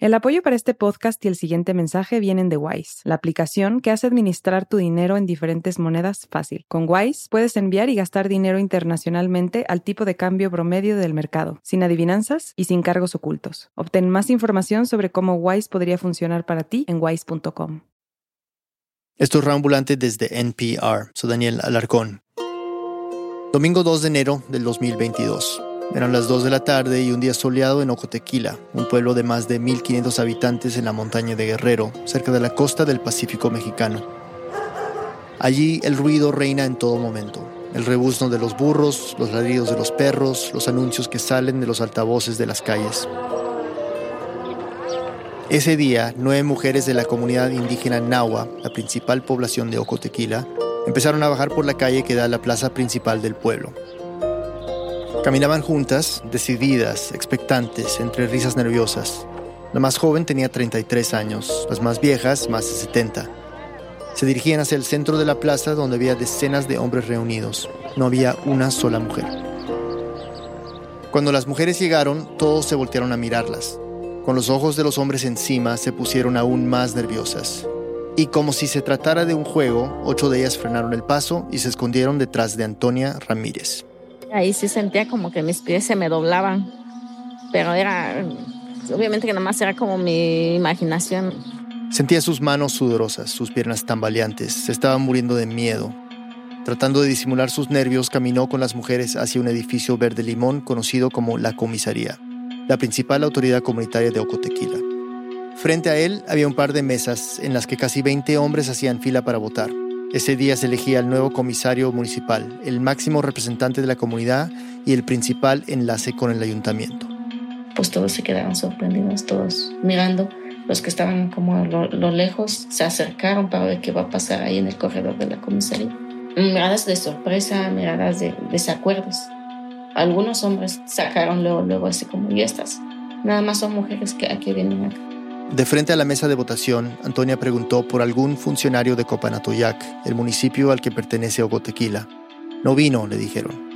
El apoyo para este podcast y el siguiente mensaje vienen de Wise, la aplicación que hace administrar tu dinero en diferentes monedas fácil. Con Wise puedes enviar y gastar dinero internacionalmente al tipo de cambio promedio del mercado, sin adivinanzas y sin cargos ocultos. Obtén más información sobre cómo Wise podría funcionar para ti en wise.com. Esto es Rambulante desde NPR. Soy Daniel Alarcón. Domingo 2 de enero del 2022. Eran las 2 de la tarde y un día soleado en Ocotequila, un pueblo de más de 1.500 habitantes en la montaña de Guerrero, cerca de la costa del Pacífico mexicano. Allí el ruido reina en todo momento. El rebuzno de los burros, los ladridos de los perros, los anuncios que salen de los altavoces de las calles. Ese día, nueve mujeres de la comunidad indígena Nahua, la principal población de Ocotequila, empezaron a bajar por la calle que da a la plaza principal del pueblo. Caminaban juntas, decididas, expectantes, entre risas nerviosas. La más joven tenía 33 años, las más viejas más de 70. Se dirigían hacia el centro de la plaza donde había decenas de hombres reunidos. No había una sola mujer. Cuando las mujeres llegaron, todos se voltearon a mirarlas. Con los ojos de los hombres encima, se pusieron aún más nerviosas. Y como si se tratara de un juego, ocho de ellas frenaron el paso y se escondieron detrás de Antonia Ramírez. Ahí sí sentía como que mis pies se me doblaban, pero era, obviamente que nada más era como mi imaginación. Sentía sus manos sudorosas, sus piernas tambaleantes, se estaba muriendo de miedo. Tratando de disimular sus nervios, caminó con las mujeres hacia un edificio verde limón conocido como la comisaría, la principal autoridad comunitaria de Ocotequila. Frente a él había un par de mesas en las que casi 20 hombres hacían fila para votar. Ese día se elegía el nuevo comisario municipal, el máximo representante de la comunidad y el principal enlace con el ayuntamiento. Pues todos se quedaron sorprendidos, todos mirando. Los que estaban como a lo, lejos se acercaron para ver qué va a pasar ahí en el corredor de la comisaría. Miradas de sorpresa, miradas de desacuerdos. Algunos hombres sacaron luego, luego así como, ¿y estas? Nada más son mujeres que aquí vienen acá. De frente a la mesa de votación, Antonia preguntó por algún funcionario de Copanatoyac, el municipio al que pertenece Ogotequila. No vino, le dijeron.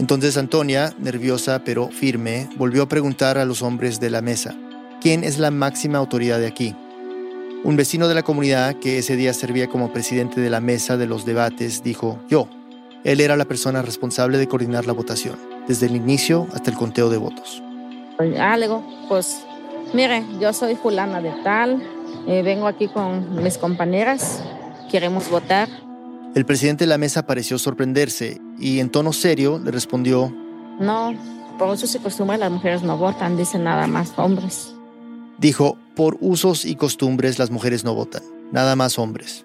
Entonces Antonia, nerviosa pero firme, volvió a preguntar a los hombres de la mesa, ¿quién es la máxima autoridad de aquí? Un vecino de la comunidad, que ese día servía como presidente de la mesa de los debates, dijo, yo. Él era la persona responsable de coordinar la votación, desde el inicio hasta el conteo de votos. Ah, pues Mire, yo soy fulana de tal, eh, vengo aquí con mis compañeras, queremos votar. El presidente de la mesa pareció sorprenderse y en tono serio le respondió, No, por eso se acostumbra las mujeres no votan, dicen nada más hombres. Dijo, por usos y costumbres las mujeres no votan, nada más hombres.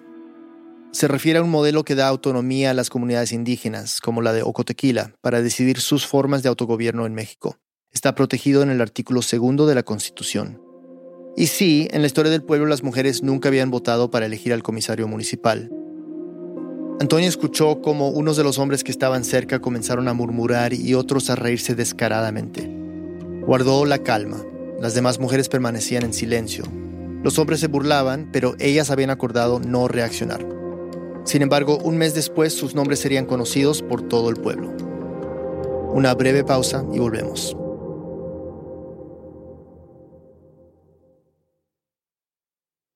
Se refiere a un modelo que da autonomía a las comunidades indígenas, como la de Ocotequila, para decidir sus formas de autogobierno en México está protegido en el artículo segundo de la Constitución. Y sí, en la historia del pueblo las mujeres nunca habían votado para elegir al comisario municipal. Antonio escuchó cómo unos de los hombres que estaban cerca comenzaron a murmurar y otros a reírse descaradamente. Guardó la calma. Las demás mujeres permanecían en silencio. Los hombres se burlaban, pero ellas habían acordado no reaccionar. Sin embargo, un mes después sus nombres serían conocidos por todo el pueblo. Una breve pausa y volvemos.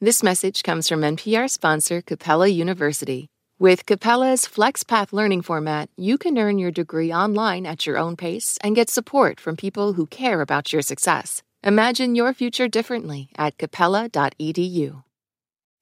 This message comes from NPR sponsor Capella University. With Capella's FlexPath learning format, you can earn your degree online at your own pace and get support from people who care about your success. Imagine your future differently at capella.edu.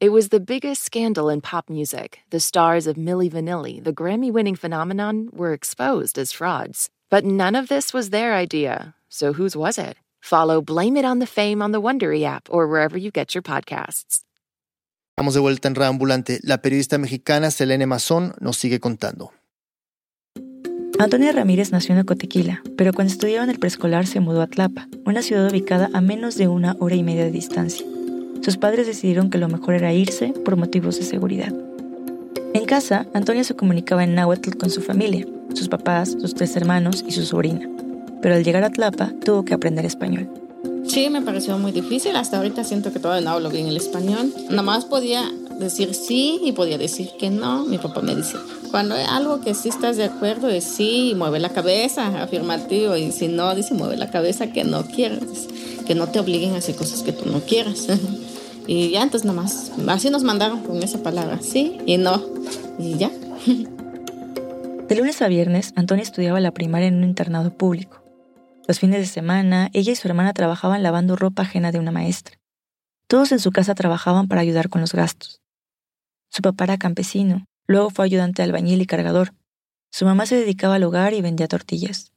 It was the biggest scandal in pop music. The stars of Milli Vanilli, the Grammy winning phenomenon, were exposed as frauds. But none of this was their idea. So whose was it? Follow Blame It on the Fame on the Wondery app or wherever you get your podcasts. Vamos de vuelta en Reambulante. La periodista mexicana Selene Mazón nos sigue contando. Antonia Ramírez nació en Ocotequila, pero cuando estudiaba en el preescolar se mudó a Tlapa, una ciudad ubicada a menos de una hora y media de distancia. Sus padres decidieron que lo mejor era irse por motivos de seguridad. En casa, Antonia se comunicaba en náhuatl con su familia, sus papás, sus tres hermanos y su sobrina. Pero al llegar a Tlapa, tuvo que aprender español. Sí, me pareció muy difícil. Hasta ahorita siento que todavía no hablo bien el español. Nada más podía decir sí y podía decir que no. Mi papá me dice, cuando hay algo que sí estás de acuerdo es sí, mueve la cabeza, afirmativo. Y si no, dice mueve la cabeza que no quieres. Que no te obliguen a hacer cosas que tú no quieras. y ya, entonces nada más. Así nos mandaron con esa palabra, sí y no. Y ya. De lunes a viernes, Antonia estudiaba la primaria en un internado público. Los fines de semana, ella y su hermana trabajaban lavando ropa ajena de una maestra. Todos en su casa trabajaban para ayudar con los gastos. Su papá era campesino, luego fue ayudante de albañil y cargador. Su mamá se dedicaba al hogar y vendía tortillas.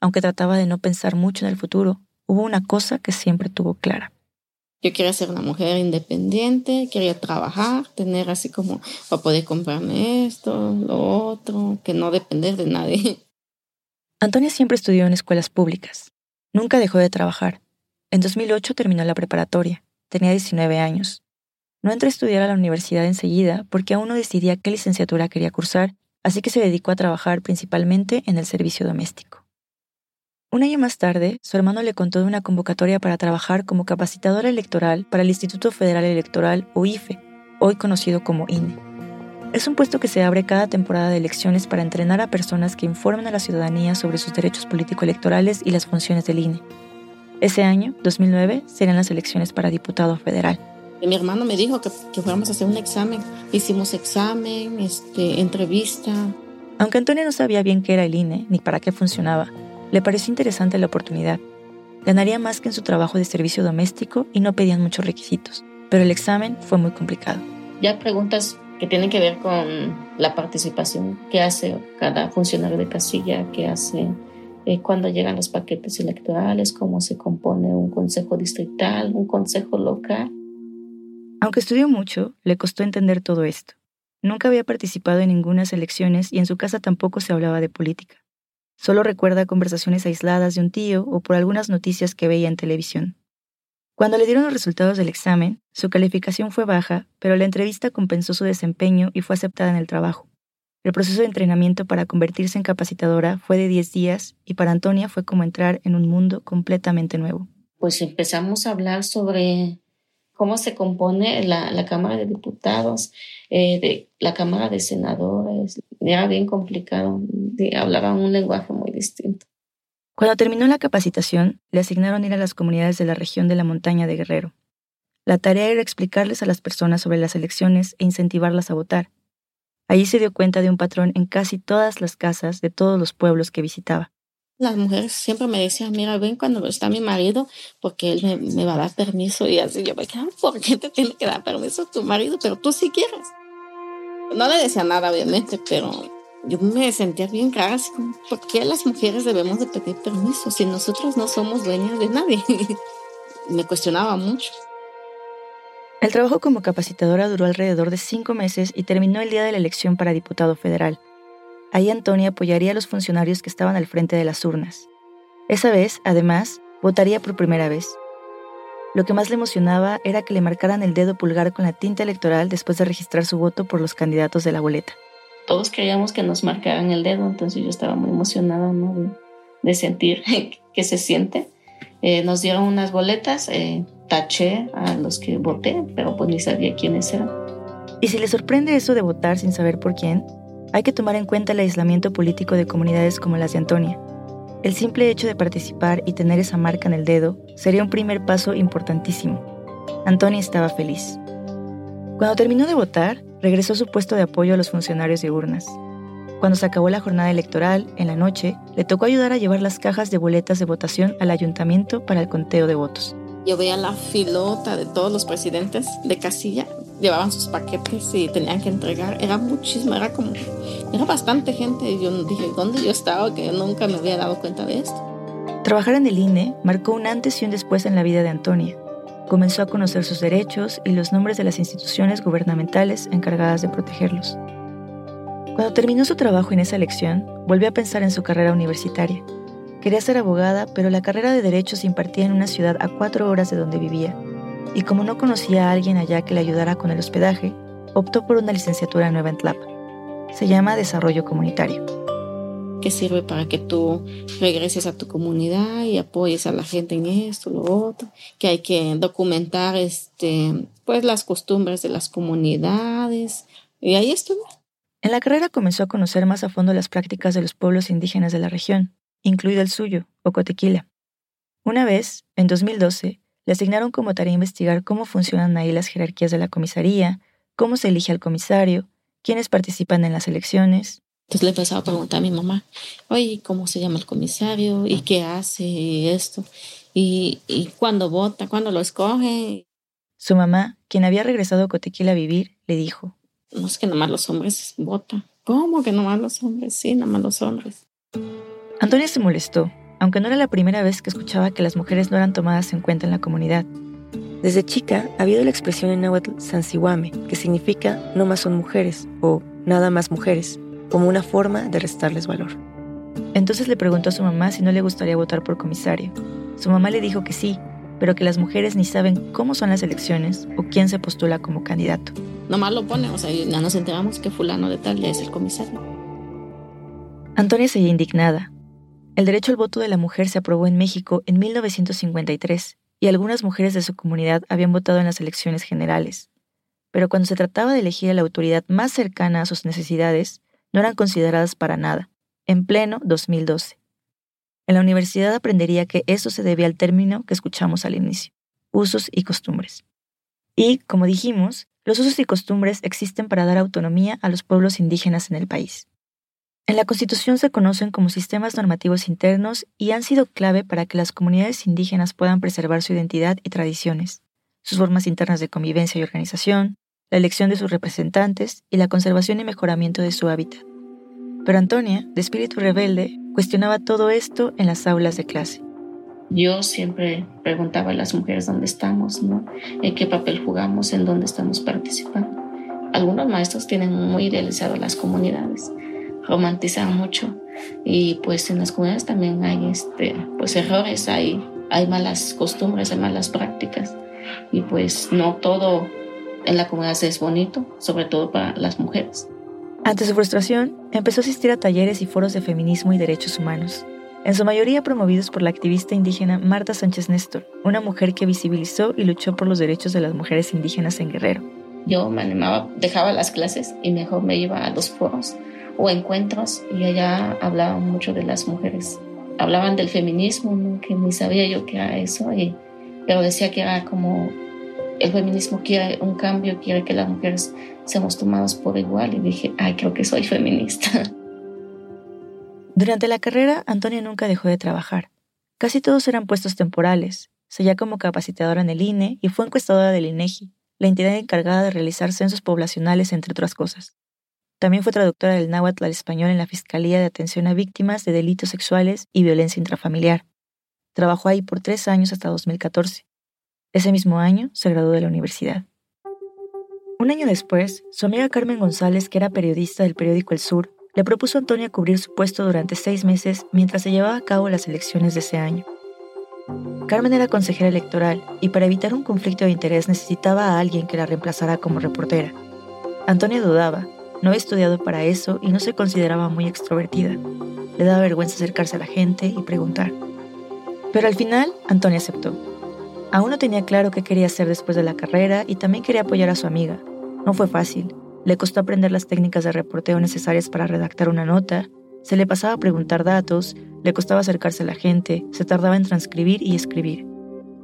Aunque trataba de no pensar mucho en el futuro, hubo una cosa que siempre tuvo clara. Yo quería ser una mujer independiente, quería trabajar, tener así como para poder comprarme esto, lo otro, que no depender de nadie. Antonia siempre estudió en escuelas públicas. Nunca dejó de trabajar. En 2008 terminó la preparatoria. Tenía 19 años. No entró a estudiar a la universidad enseguida porque aún no decidía qué licenciatura quería cursar, así que se dedicó a trabajar principalmente en el servicio doméstico. Un año más tarde, su hermano le contó de una convocatoria para trabajar como capacitadora electoral para el Instituto Federal Electoral o IFE, hoy conocido como INE. Es un puesto que se abre cada temporada de elecciones para entrenar a personas que informen a la ciudadanía sobre sus derechos político-electorales y las funciones del INE. Ese año, 2009, serán las elecciones para diputado federal. Mi hermano me dijo que, que fuéramos a hacer un examen. Hicimos examen, este, entrevista. Aunque Antonio no sabía bien qué era el INE ni para qué funcionaba, le pareció interesante la oportunidad. Ganaría más que en su trabajo de servicio doméstico y no pedían muchos requisitos, pero el examen fue muy complicado. Ya preguntas que tienen que ver con la participación que hace cada funcionario de casilla, que hace eh, cuando llegan los paquetes electorales, cómo se compone un consejo distrital, un consejo local. Aunque estudió mucho, le costó entender todo esto. Nunca había participado en ninguna elecciones y en su casa tampoco se hablaba de política. Solo recuerda conversaciones aisladas de un tío o por algunas noticias que veía en televisión. Cuando le dieron los resultados del examen, su calificación fue baja, pero la entrevista compensó su desempeño y fue aceptada en el trabajo. El proceso de entrenamiento para convertirse en capacitadora fue de 10 días y para Antonia fue como entrar en un mundo completamente nuevo. Pues empezamos a hablar sobre cómo se compone la, Cámara de Diputados, eh, de la Cámara de Senadores. Era bien complicado, hablaban un lenguaje muy distinto. Cuando terminó la capacitación, le asignaron ir a las comunidades de la región de la montaña de Guerrero. La tarea era explicarles a las personas sobre las elecciones e incentivarlas a votar. Allí se dio cuenta de un patrón en casi todas las casas de todos los pueblos que visitaba. Las mujeres siempre me decían, mira, ven cuando está mi marido, porque él me, va a dar permiso. Y así yo me quedaba, ¿por qué te tiene que dar permiso tu marido? Pero tú sí quieres. No le decía nada, obviamente, pero yo me sentía bien rara, así como, ¿por qué las mujeres debemos de pedir permiso si nosotros no somos dueñas de nadie? me cuestionaba mucho. El trabajo como capacitadora duró alrededor de cinco meses y terminó el día de la elección para diputado federal. Ahí Antonia apoyaría a los funcionarios que estaban al frente de las urnas. Esa vez, además, votaría por primera vez. Lo que más le emocionaba era que le marcaran el dedo pulgar con la tinta electoral después de registrar su voto por los candidatos de la boleta todos queríamos que nos marcaran el dedo, entonces yo estaba muy emocionada ¿no? de, sentir que se siente. Eh, nos dieron unas boletas, eh, taché a los que voté, pero pues ni sabía quiénes eran. Y si le sorprende eso de votar sin saber por quién, hay que tomar en cuenta el aislamiento político de comunidades como las de Antonia. El simple hecho de participar y tener esa marca en el dedo sería un primer paso importantísimo. Antonia estaba feliz. Cuando terminó de votar, regresó a su puesto de apoyo a los funcionarios de urnas. Cuando se acabó la jornada electoral, en la noche, le tocó ayudar a llevar las cajas de boletas de votación al ayuntamiento para el conteo de votos. Yo veía la filota de todos los presidentes de casilla llevaban sus paquetes y tenían que entregar. Era muchísimo, era como, era bastante gente. Y yo dije, ¿dónde yo estaba? Que yo nunca me había dado cuenta de esto. Trabajar en el INE marcó un antes y un después en la vida de Antonia. Comenzó a conocer sus derechos y los nombres de las instituciones gubernamentales encargadas de protegerlos. Cuando terminó su trabajo en esa elección, volvió a pensar en su carrera universitaria. Quería ser abogada, pero la carrera de Derecho se impartía en una ciudad a cuatro horas de donde vivía, y como no conocía a alguien allá que le ayudara con el hospedaje, optó por una licenciatura nueva en Tlapa. Se llama Desarrollo Comunitario. Que sirve para que tú regreses a tu comunidad y apoyes a la gente en esto, lo otro, que hay que documentar este, pues las costumbres de las comunidades. Y ahí estuve. En la carrera comenzó a conocer más a fondo las prácticas de los pueblos indígenas de la región, incluido el suyo, Ocotequila. Una vez, en 2012, le asignaron como tarea investigar cómo funcionan ahí las jerarquías de la comisaría, cómo se elige al comisario, quiénes participan en las elecciones. Entonces le empezaba a preguntar a mi mamá, oye, ¿cómo se llama el comisario? ¿Y qué hace esto? ¿Y, y cuándo vota? ¿Cuándo lo escoge? Su mamá, quien había regresado a Cotequila a vivir, le dijo, no es que nomás los hombres votan. ¿Cómo que nomás los hombres? Sí, nomás los hombres. Antonia se molestó, aunque no era la primera vez que escuchaba que las mujeres no eran tomadas en cuenta en la comunidad. Desde chica había oído la expresión en náhuatl sansihuame, que significa no más son mujeres o nada más mujeres, como una forma de restarles valor. Entonces le preguntó a su mamá si no le gustaría votar por comisario. Su mamá le dijo que sí, pero que las mujeres ni saben cómo son las elecciones o quién se postula como candidato. Nomás lo pone, o sea, ya nos enteramos que fulano de tal ya es el comisario. Antonia seguía indignada, el derecho al voto de la mujer se aprobó en México en 1953 y algunas mujeres de su comunidad habían votado en las elecciones generales. Pero cuando se trataba de elegir a la autoridad más cercana a sus necesidades, no eran consideradas para nada, en pleno 2012. En la universidad aprendería que eso se debía al término que escuchamos al inicio, usos y costumbres. Y, como dijimos, los usos y costumbres existen para dar autonomía a los pueblos indígenas en el país. En la Constitución se conocen como sistemas normativos internos y han sido clave para que las comunidades indígenas puedan preservar su identidad y tradiciones, sus formas internas de convivencia y organización, la elección de sus representantes y la conservación y mejoramiento de su hábitat. Pero Antonia, de espíritu rebelde, cuestionaba todo esto en las aulas de clase. Yo siempre preguntaba a las mujeres dónde estamos, ¿no? ¿En qué papel jugamos? ¿En dónde estamos participando? Algunos maestros tienen muy idealizado las comunidades romantizan mucho y pues en las comunidades también hay este, pues errores, hay, hay malas costumbres, hay malas prácticas y pues no todo en la comunidad es bonito, sobre todo para las mujeres. Ante su frustración, empezó a asistir a talleres y foros de feminismo y derechos humanos, en su mayoría promovidos por la activista indígena Marta Sánchez Néstor, una mujer que visibilizó y luchó por los derechos de las mujeres indígenas en Guerrero. Yo me animaba, dejaba las clases y mejor me iba a los foros o encuentros y allá hablaban mucho de las mujeres. Hablaban del feminismo, que ni sabía yo qué era eso, y, pero decía que era como el feminismo quiere un cambio, quiere que las mujeres seamos tomadas por igual y dije, ay, creo que soy feminista. Durante la carrera, Antonia nunca dejó de trabajar. Casi todos eran puestos temporales. Seguía como capacitadora en el INE y fue encuestadora del INEGI, la entidad encargada de realizar censos poblacionales, entre otras cosas. También fue traductora del náhuatl al español en la Fiscalía de Atención a Víctimas de Delitos Sexuales y Violencia Intrafamiliar. Trabajó ahí por tres años hasta 2014. Ese mismo año se graduó de la universidad. Un año después, su amiga Carmen González, que era periodista del periódico El Sur, le propuso a Antonia cubrir su puesto durante seis meses mientras se llevaba a cabo las elecciones de ese año. Carmen era consejera electoral y para evitar un conflicto de interés necesitaba a alguien que la reemplazara como reportera. Antonia dudaba, no había estudiado para eso y no se consideraba muy extrovertida. Le daba vergüenza acercarse a la gente y preguntar. Pero al final, Antonia aceptó. Aún no tenía claro qué quería hacer después de la carrera y también quería apoyar a su amiga. No fue fácil. Le costó aprender las técnicas de reporteo necesarias para redactar una nota, se le pasaba preguntar datos, le costaba acercarse a la gente, se tardaba en transcribir y escribir.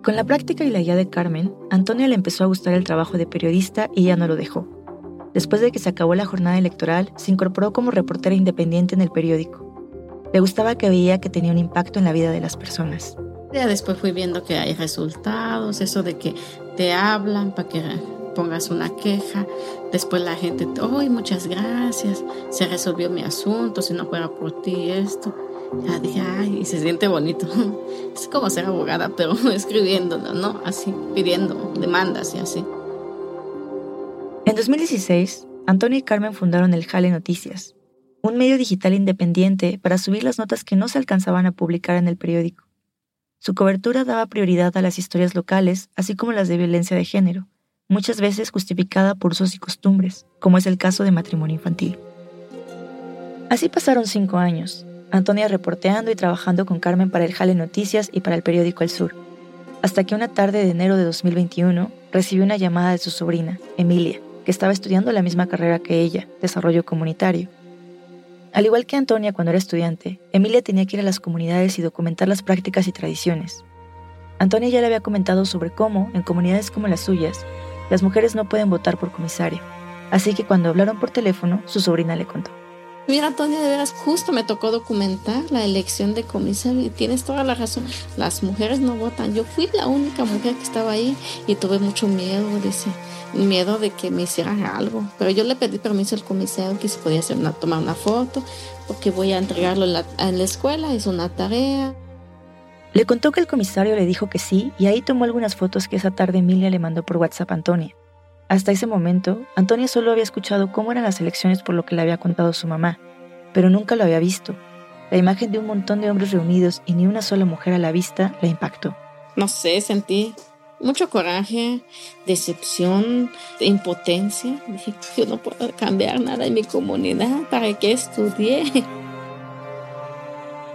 Con la práctica y la guía de Carmen, Antonia le empezó a gustar el trabajo de periodista y ya no lo dejó. Después de que se acabó la jornada electoral, se incorporó como reportera independiente en el periódico. Le gustaba que veía que tenía un impacto en la vida de las personas. Ya después fui viendo que hay resultados, eso de que te hablan para que pongas una queja, después la gente, ¡ay, muchas gracias! Se resolvió mi asunto, si no fuera por ti esto. Ya dije, ay, y se siente bonito. Es como ser abogada, pero escribiendo, ¿no? Así, pidiendo demandas y así. En 2016, Antonio y Carmen fundaron el Jale Noticias, un medio digital independiente para subir las notas que no se alcanzaban a publicar en el periódico. Su cobertura daba prioridad a las historias locales, así como las de violencia de género, muchas veces justificada por usos y costumbres, como es el caso de matrimonio infantil. Así pasaron cinco años, Antonia reporteando y trabajando con Carmen para el Jale Noticias y para el periódico El Sur, hasta que una tarde de enero de 2021 recibió una llamada de su sobrina, Emilia, que estaba estudiando la misma carrera que ella, desarrollo comunitario, al igual que Antonia cuando era estudiante, Emilia tenía que ir a las comunidades y documentar las prácticas y tradiciones. Antonia ya le había comentado sobre cómo, en comunidades como las suyas, las mujeres no pueden votar por comisario, así que cuando hablaron por teléfono, su sobrina le contó. Mira, Antonia, de veras, justo me tocó documentar la elección de comisario y tienes toda la razón. Las mujeres no votan. Yo fui la única mujer que estaba ahí y tuve mucho miedo, dice miedo de que me hicieran algo. Pero yo le pedí permiso al comisario que se podía hacer una, tomar una foto, porque voy a entregarlo en la, en la escuela, es una tarea. Le contó que el comisario le dijo que sí y ahí tomó algunas fotos que esa tarde Emilia le mandó por WhatsApp a Antonia. Hasta ese momento, Antonia solo había escuchado cómo eran las elecciones por lo que le había contado su mamá, pero nunca lo había visto. La imagen de un montón de hombres reunidos y ni una sola mujer a la vista la impactó. No sé, sentí mucho coraje, decepción, impotencia. Dije, yo no puedo cambiar nada en mi comunidad, ¿para qué estudié?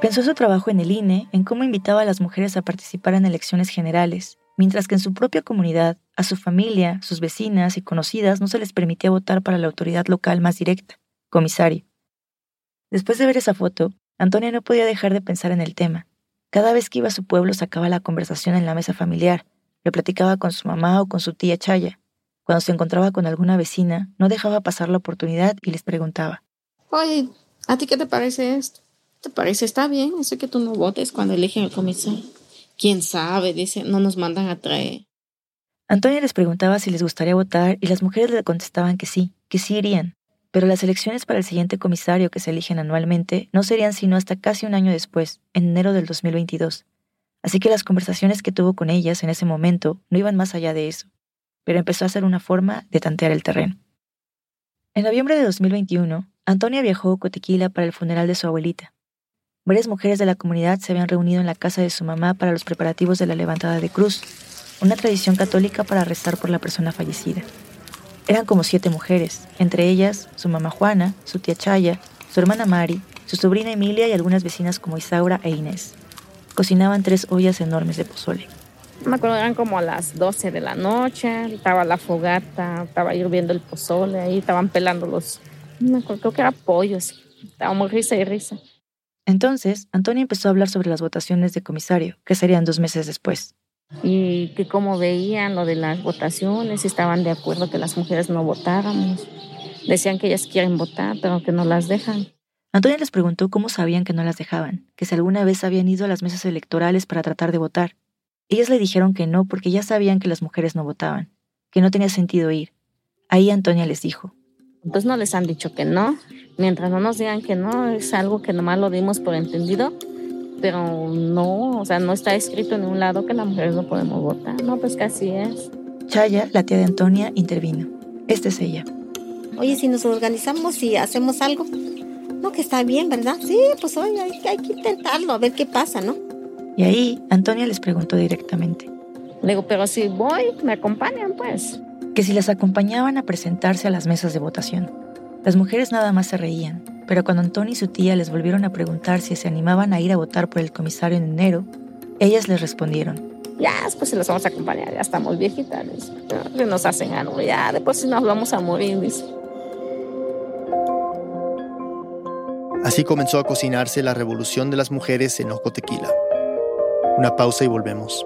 Pensó su trabajo en el INE en cómo invitaba a las mujeres a participar en elecciones generales, mientras que en su propia comunidad, a su familia, sus vecinas y conocidas no se les permitía votar para la autoridad local más directa, comisario. Después de ver esa foto, Antonia no podía dejar de pensar en el tema. Cada vez que iba a su pueblo sacaba la conversación en la mesa familiar, le platicaba con su mamá o con su tía Chaya. Cuando se encontraba con alguna vecina, no dejaba pasar la oportunidad y les preguntaba. Oye, ¿a ti qué te parece esto? ¿Te parece está bien eso que tú no votes cuando eligen el comisario? ¿Quién sabe? Dice, no nos mandan a traer. Antonia les preguntaba si les gustaría votar y las mujeres le contestaban que sí, que sí irían. Pero las elecciones para el siguiente comisario que se eligen anualmente no serían sino hasta casi un año después, en enero del 2022. Así que las conversaciones que tuvo con ellas en ese momento no iban más allá de eso, pero empezó a ser una forma de tantear el terreno. En noviembre de 2021, Antonia viajó a Cotequila para el funeral de su abuelita. Varias mujeres de la comunidad se habían reunido en la casa de su mamá para los preparativos de la levantada de cruz, una tradición católica para rezar por la persona fallecida. Eran como siete mujeres, entre ellas su mamá Juana, su tía Chaya, su hermana Mari, su sobrina Emilia y algunas vecinas como Isaura e Inés cocinaban tres ollas enormes de pozole. Me acuerdo, eran como a las 12 de la noche, estaba la fogata, estaba hirviendo el pozole, ahí estaban pelando los, me acuerdo, creo que era pollos, estábamos risa y risa. Entonces, Antonio empezó a hablar sobre las votaciones de comisario, que serían dos meses después. Y que como veían lo de las votaciones, estaban de acuerdo que las mujeres no votáramos. Decían que ellas quieren votar, pero que no las dejan. Antonia les preguntó cómo sabían que no las dejaban, que si alguna vez habían ido a las mesas electorales para tratar de votar. Ellas le dijeron que no porque ya sabían que las mujeres no votaban, que no tenía sentido ir. Ahí Antonia les dijo. Entonces no les han dicho que no. Mientras no nos digan que no, es algo que nomás lo dimos por entendido, pero no, o sea, no está escrito en un lado que las mujeres no podemos votar. No, pues que así es. Chaya, la tía de Antonia, intervino. Esta es ella. Oye, si nos organizamos y hacemos algo, no, que está bien, ¿verdad? Sí, pues hoy hay, hay que intentarlo, a ver qué pasa, ¿no? Y ahí Antonia les preguntó directamente. Le digo, pero si voy, me acompañan, pues. Que si las acompañaban a presentarse a las mesas de votación. Las mujeres nada más se reían, pero cuando Antonia y su tía les volvieron a preguntar si se animaban a ir a votar por el comisario en enero, ellas les respondieron. Ya, pues se los vamos a acompañar, ya estamos viejitas. Que nos hacen algo, ya, después si nos vamos a morir, dice. Así comenzó a cocinarse la revolución de las mujeres en Ojo Tequila. Una pausa y volvemos.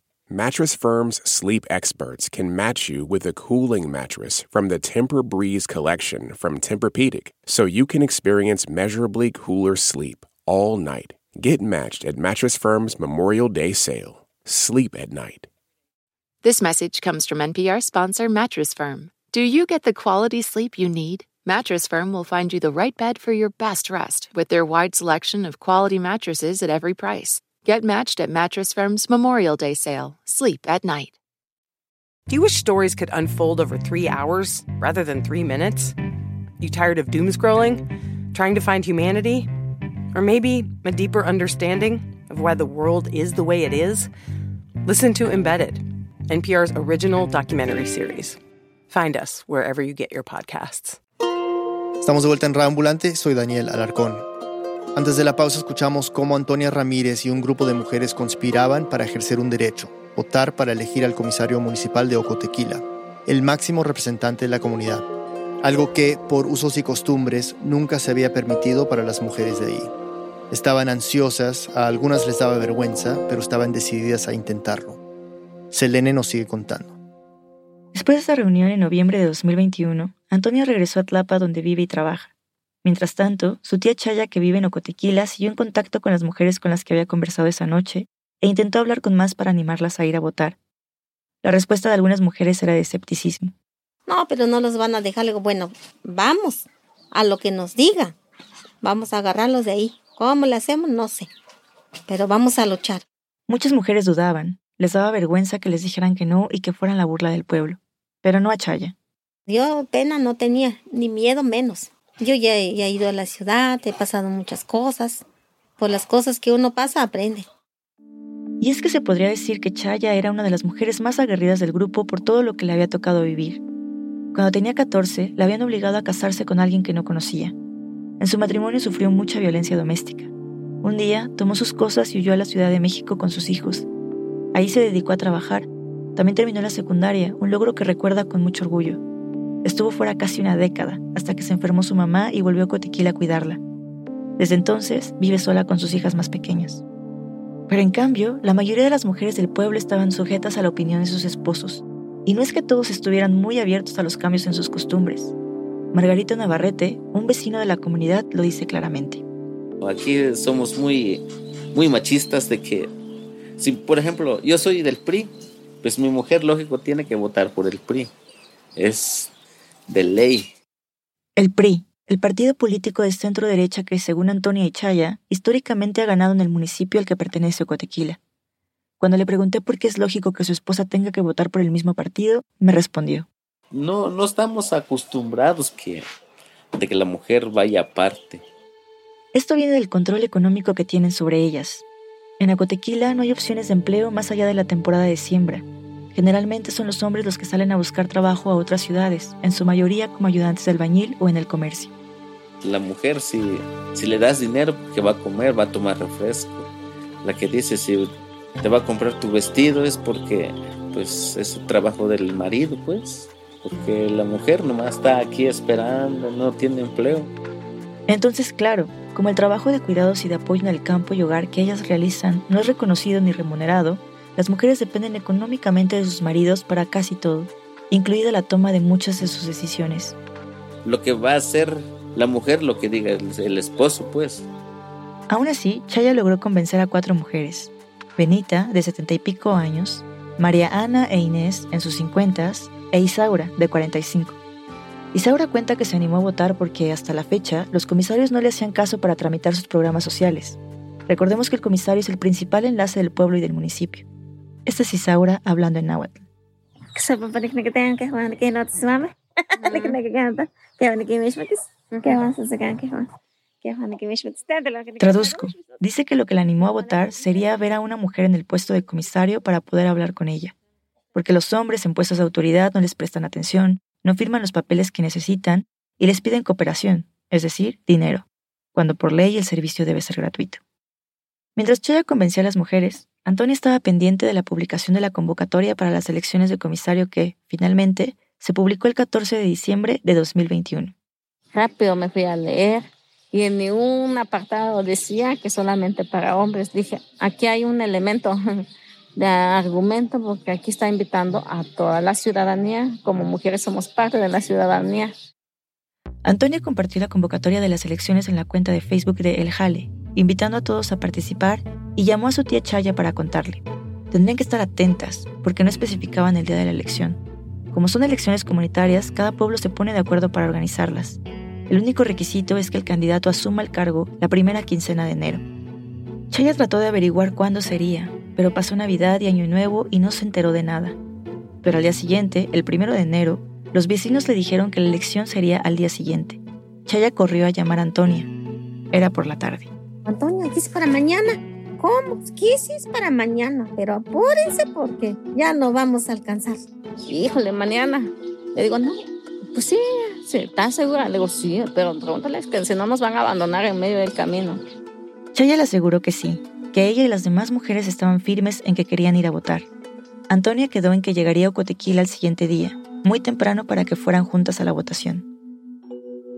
Mattress Firm's sleep experts can match you with a cooling mattress from the Temper Breeze collection from Tempur-Pedic, so you can experience measurably cooler sleep all night. Get matched at Mattress Firm's Memorial Day sale. Sleep at night. This message comes from NPR sponsor Mattress Firm. Do you get the quality sleep you need? Mattress Firm will find you the right bed for your best rest with their wide selection of quality mattresses at every price. Get matched at Mattress Firm's Memorial Day sale. Sleep at night. Do you wish stories could unfold over three hours rather than three minutes? You tired of doom scrolling? Trying to find humanity? Or maybe a deeper understanding of why the world is the way it is? Listen to Embedded, NPR's original documentary series. Find us wherever you get your podcasts. Estamos de vuelta en Ambulante, soy Daniel Alarcón. Antes de la pausa escuchamos cómo Antonia Ramírez y un grupo de mujeres conspiraban para ejercer un derecho, votar para elegir al comisario municipal de Ocotequila, el máximo representante de la comunidad, algo que, por usos y costumbres, nunca se había permitido para las mujeres de ahí. Estaban ansiosas, a algunas les daba vergüenza, pero estaban decididas a intentarlo. Selene nos sigue contando. Después de esa reunión en noviembre de 2021, Antonia regresó a Tlapa donde vive y trabaja. Mientras tanto, su tía Chaya, que vive en Ocotequila, siguió en contacto con las mujeres con las que había conversado esa noche e intentó hablar con más para animarlas a ir a votar. La respuesta de algunas mujeres era de escepticismo. No, pero no los van a dejar. Le digo, bueno, vamos a lo que nos diga. Vamos a agarrarlos de ahí. ¿Cómo le hacemos? No sé. Pero vamos a luchar. Muchas mujeres dudaban. Les daba vergüenza que les dijeran que no y que fueran la burla del pueblo. Pero no a Chaya. Yo pena no tenía, ni miedo menos. Yo ya, he ido a la ciudad, he pasado muchas cosas. Por las cosas que uno pasa, aprende. Y es que se podría decir que Chaya era una de las mujeres más aguerridas del grupo por todo lo que le había tocado vivir. Cuando tenía 14, la habían obligado a casarse con alguien que no conocía. En su matrimonio sufrió mucha violencia doméstica. Un día tomó sus cosas y huyó a la Ciudad de México con sus hijos. Ahí se dedicó a trabajar. También terminó la secundaria, un logro que recuerda con mucho orgullo. Estuvo fuera casi una década, hasta que se enfermó su mamá y volvió a Cotequila a cuidarla. Desde entonces vive sola con sus hijas más pequeñas. Pero en cambio, la mayoría de las mujeres del pueblo estaban sujetas a la opinión de sus esposos, y no es que todos estuvieran muy abiertos a los cambios en sus costumbres. Margarito Navarrete, un vecino de la comunidad, lo dice claramente. Aquí somos muy, muy machistas de que, si por ejemplo yo soy del PRI, pues mi mujer lógico tiene que votar por el PRI. Es de ley. El PRI, el partido político de centro derecha que, según Antonia Ichaya, históricamente ha ganado en el municipio al que pertenece Ocotequila. Cuando le pregunté por qué es lógico que su esposa tenga que votar por el mismo partido, me respondió. No, no estamos acostumbrados que, de que la mujer vaya aparte. Esto viene del control económico que tienen sobre ellas. En Acotequila no hay opciones de empleo más allá de la temporada de siembra. Generalmente son los hombres los que salen a buscar trabajo a otras ciudades, en su mayoría como ayudantes de albañil o en el comercio. La mujer, si, si le das dinero que va a comer, va a tomar refresco. La que dice si te va a comprar tu vestido es porque pues es el trabajo del marido, pues. Porque la mujer nomás está aquí esperando, no tiene empleo. Entonces, claro, como el trabajo de cuidados y de apoyo en el campo y hogar que ellas realizan no es reconocido ni remunerado, las mujeres dependen económicamente de sus maridos para casi todo, incluida la toma de muchas de sus decisiones. Lo que va a hacer la mujer, lo que diga el, el esposo, pues. Aún así, Chaya logró convencer a cuatro mujeres. Benita, de setenta y pico años, María Ana e Inés, en sus cincuentas, e Isaura, de 45. Isaura cuenta que se animó a votar porque hasta la fecha los comisarios no le hacían caso para tramitar sus programas sociales. Recordemos que el comisario es el principal enlace del pueblo y del municipio. Esta es Isaura hablando en náhuatl. Traduzco. Dice que lo que la animó a votar sería ver a una mujer en el puesto de comisario para poder hablar con ella. Porque los hombres en puestos de autoridad no les prestan atención, no firman los papeles que necesitan y les piden cooperación, es decir, dinero, cuando por ley el servicio debe ser gratuito. Mientras Chaya convencía a las mujeres, Antonia estaba pendiente de la publicación de la convocatoria para las elecciones de comisario que, finalmente, se publicó el 14 de diciembre de 2021. Rápido me fui a leer y en ningún apartado decía que solamente para hombres. Dije, aquí hay un elemento de argumento porque aquí está invitando a toda la ciudadanía. Como mujeres somos parte de la ciudadanía. Antonia compartió la convocatoria de las elecciones en la cuenta de Facebook de El Jale, invitando a todos a participar y llamó a su tía Chaya para contarle. Tendrían que estar atentas porque no especificaban el día de la elección. Como son elecciones comunitarias, cada pueblo se pone de acuerdo para organizarlas. El único requisito es que el candidato asuma el cargo la primera quincena de enero. Chaya trató de averiguar cuándo sería, pero pasó Navidad y Año Nuevo y no se enteró de nada. Pero al día siguiente, el primero de enero, los vecinos le dijeron que la elección sería al día siguiente. Chaya corrió a llamar a Antonia. Era por la tarde. Antonia, aquí es para mañana. ¿Cómo? ¿Qué es para mañana? Pero apúrense porque ya no vamos a alcanzar. Híjole, mañana. Le digo, no, pues sí, sí ¿estás segura? Le digo, sí, pero pregúntales que si no nos van a abandonar en medio del camino. Chaya le aseguró que sí, que ella y las demás mujeres estaban firmes en que querían ir a votar. Antonia quedó en que llegaría a Ocotequila al siguiente día, muy temprano para que fueran juntas a la votación.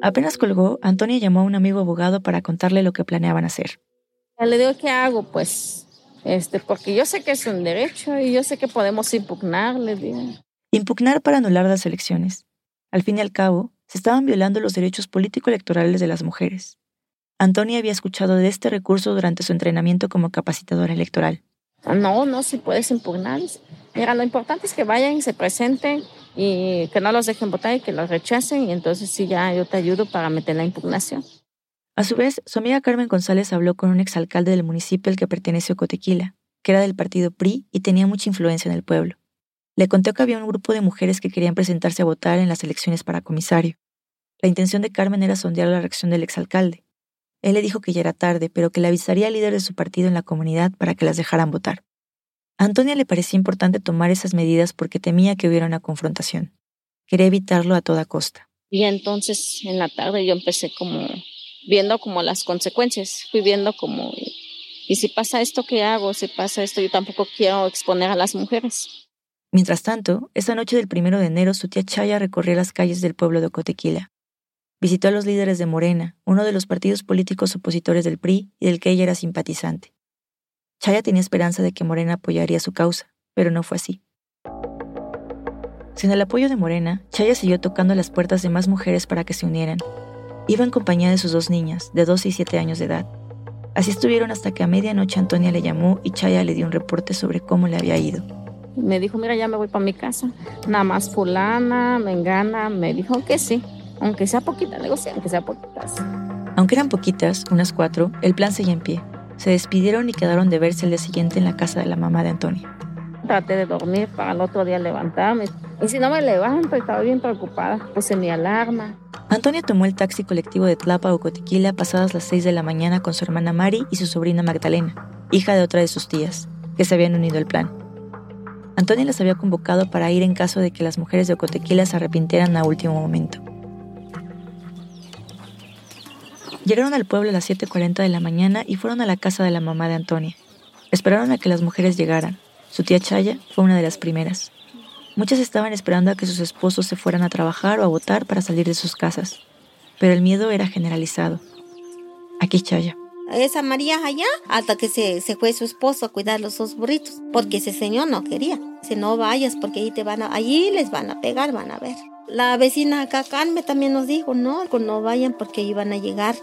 Apenas colgó, Antonia llamó a un amigo abogado para contarle lo que planeaban hacer. Le digo, ¿qué hago? Pues, este, porque yo sé que es un derecho y yo sé que podemos impugnar, le digo. Impugnar para anular las elecciones. Al fin y al cabo, se estaban violando los derechos político-electorales de las mujeres. Antonia había escuchado de este recurso durante su entrenamiento como capacitadora electoral. No, no, si puedes impugnar. Mira, lo importante es que vayan y se presenten y que no los dejen votar y que los rechacen y entonces sí ya yo te ayudo para meter la impugnación. A su vez, su amiga Carmen González habló con un exalcalde del municipio al que perteneció Cotequila, que era del partido PRI y tenía mucha influencia en el pueblo. Le contó que había un grupo de mujeres que querían presentarse a votar en las elecciones para comisario. La intención de Carmen era sondear la reacción del exalcalde. Él le dijo que ya era tarde, pero que le avisaría al líder de su partido en la comunidad para que las dejaran votar. A Antonia le parecía importante tomar esas medidas porque temía que hubiera una confrontación. Quería evitarlo a toda costa. Y entonces en la tarde yo empecé como viendo como las consecuencias, fui viendo como, y si pasa esto, ¿qué hago? Si pasa esto, yo tampoco quiero exponer a las mujeres. Mientras tanto, esa noche del primero de enero, su tía Chaya recorrió las calles del pueblo de Cotequila. Visitó a los líderes de Morena, uno de los partidos políticos opositores del PRI y del que ella era simpatizante. Chaya tenía esperanza de que Morena apoyaría su causa, pero no fue así. Sin el apoyo de Morena, Chaya siguió tocando las puertas de más mujeres para que se unieran, Iba en compañía de sus dos niñas, de 12 y 7 años de edad. Así estuvieron hasta que a medianoche Antonia le llamó y Chaya le dio un reporte sobre cómo le había ido. Me dijo, mira, ya me voy para mi casa. Nada más fulana, me engana. Me dijo que sí, aunque sea poquita, sí, aunque sea poquitas. Aunque eran poquitas, unas cuatro, el plan seguía en pie. Se despidieron y quedaron de verse el día siguiente en la casa de la mamá de Antonia. Traté de dormir para el otro día levantarme. Y si no me levanto, estaba bien preocupada. Puse mi alarma. Antonia tomó el taxi colectivo de Tlapa o Cotiquila pasadas las 6 de la mañana con su hermana Mari y su sobrina Magdalena, hija de otra de sus tías, que se habían unido al plan. Antonia las había convocado para ir en caso de que las mujeres de Ocotequila se arrepintieran a último momento. Llegaron al pueblo a las 7.40 de la mañana y fueron a la casa de la mamá de Antonia. Esperaron a que las mujeres llegaran, su tía Chaya fue una de las primeras. Muchas estaban esperando a que sus esposos se fueran a trabajar o a votar para salir de sus casas, pero el miedo era generalizado. Aquí Chaya. Esa María allá, hasta que se, se fue su esposo a cuidar los dos burritos, porque ese señor no quería. Si no vayas, porque ahí te van a, allí les van a pegar, van a ver. La vecina acá, Carme, también nos dijo, no, no vayan porque van a llegar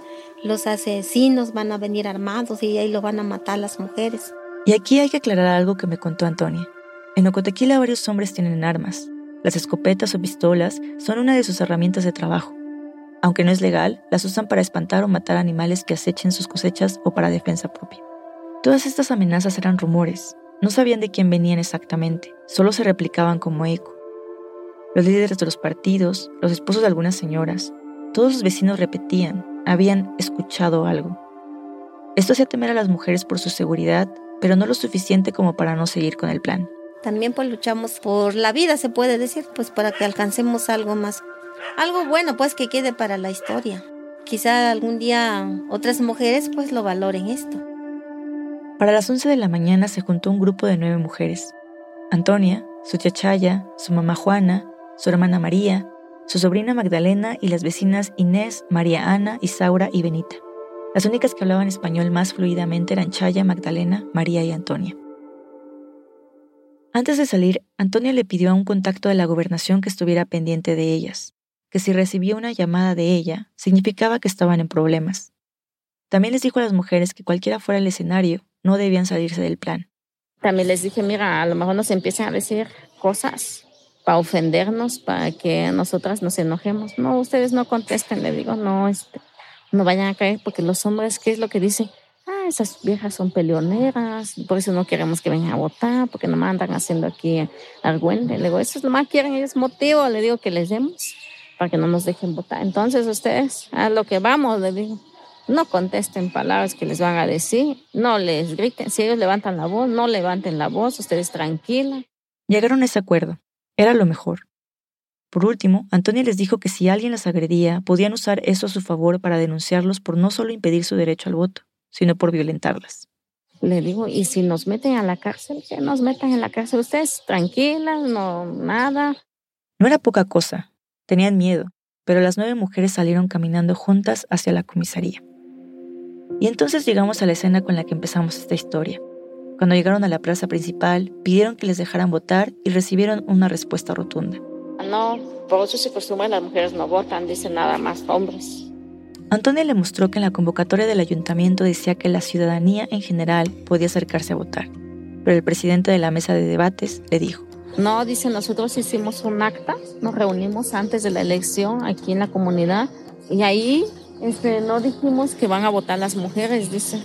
los asesinos, van a venir armados y ahí lo van a matar las mujeres. Y aquí hay que aclarar algo que me contó Antonia. En Ocotequila varios hombres tienen armas. Las escopetas o pistolas son una de sus herramientas de trabajo. Aunque no es legal, las usan para espantar o matar animales que acechen sus cosechas o para defensa propia. Todas estas amenazas eran rumores. No sabían de quién venían exactamente, solo se replicaban como eco. Los líderes de los partidos, los esposos de algunas señoras, todos los vecinos repetían, habían escuchado algo. Esto hacía temer a las mujeres por su seguridad pero no lo suficiente como para no seguir con el plan. También pues luchamos por la vida, se puede decir, pues para que alcancemos algo más. Algo bueno, pues que quede para la historia. Quizá algún día otras mujeres pues lo valoren esto. Para las 11 de la mañana se juntó un grupo de nueve mujeres. Antonia, su chachaya, su mamá Juana, su hermana María, su sobrina Magdalena y las vecinas Inés, María Ana, Isaura y Benita. Las únicas que hablaban español más fluidamente eran Chaya, Magdalena, María y Antonia. Antes de salir, Antonia le pidió a un contacto de la gobernación que estuviera pendiente de ellas, que si recibía una llamada de ella, significaba que estaban en problemas. También les dijo a las mujeres que cualquiera fuera el escenario, no debían salirse del plan. También les dije, mira, a lo mejor nos empiezan a decir cosas para ofendernos, para que nosotras nos enojemos. No, ustedes no contesten, le digo, no, este, no vayan a caer, porque los hombres, ¿qué es lo que dicen? ah, esas viejas son peleoneras, por eso no queremos que vengan a votar, porque no andan haciendo aquí argüente. Le digo, eso es lo más quieren ellos motivo, le digo que les demos para que no nos dejen votar. Entonces ustedes, a lo que vamos, le digo, no contesten palabras que les van a decir, no les griten, si ellos levantan la voz, no levanten la voz, ustedes tranquilas. Llegaron a ese acuerdo, era lo mejor. Por último, Antonia les dijo que si alguien las agredía, podían usar eso a su favor para denunciarlos por no solo impedir su derecho al voto, sino por violentarlas. Le digo, y si nos meten a la cárcel, que nos metan en la cárcel ustedes, tranquilas, no, nada. No era poca cosa, tenían miedo, pero las nueve mujeres salieron caminando juntas hacia la comisaría. Y entonces llegamos a la escena con la que empezamos esta historia. Cuando llegaron a la plaza principal, pidieron que les dejaran votar y recibieron una respuesta rotunda. No, por eso se acostumbra las mujeres no votan, dicen nada más hombres. Antonia le mostró que en la convocatoria del ayuntamiento decía que la ciudadanía en general podía acercarse a votar, pero el presidente de la mesa de debates le dijo, no, dice, nosotros hicimos un acta, nos reunimos antes de la elección aquí en la comunidad y ahí este, no dijimos que van a votar las mujeres, dice.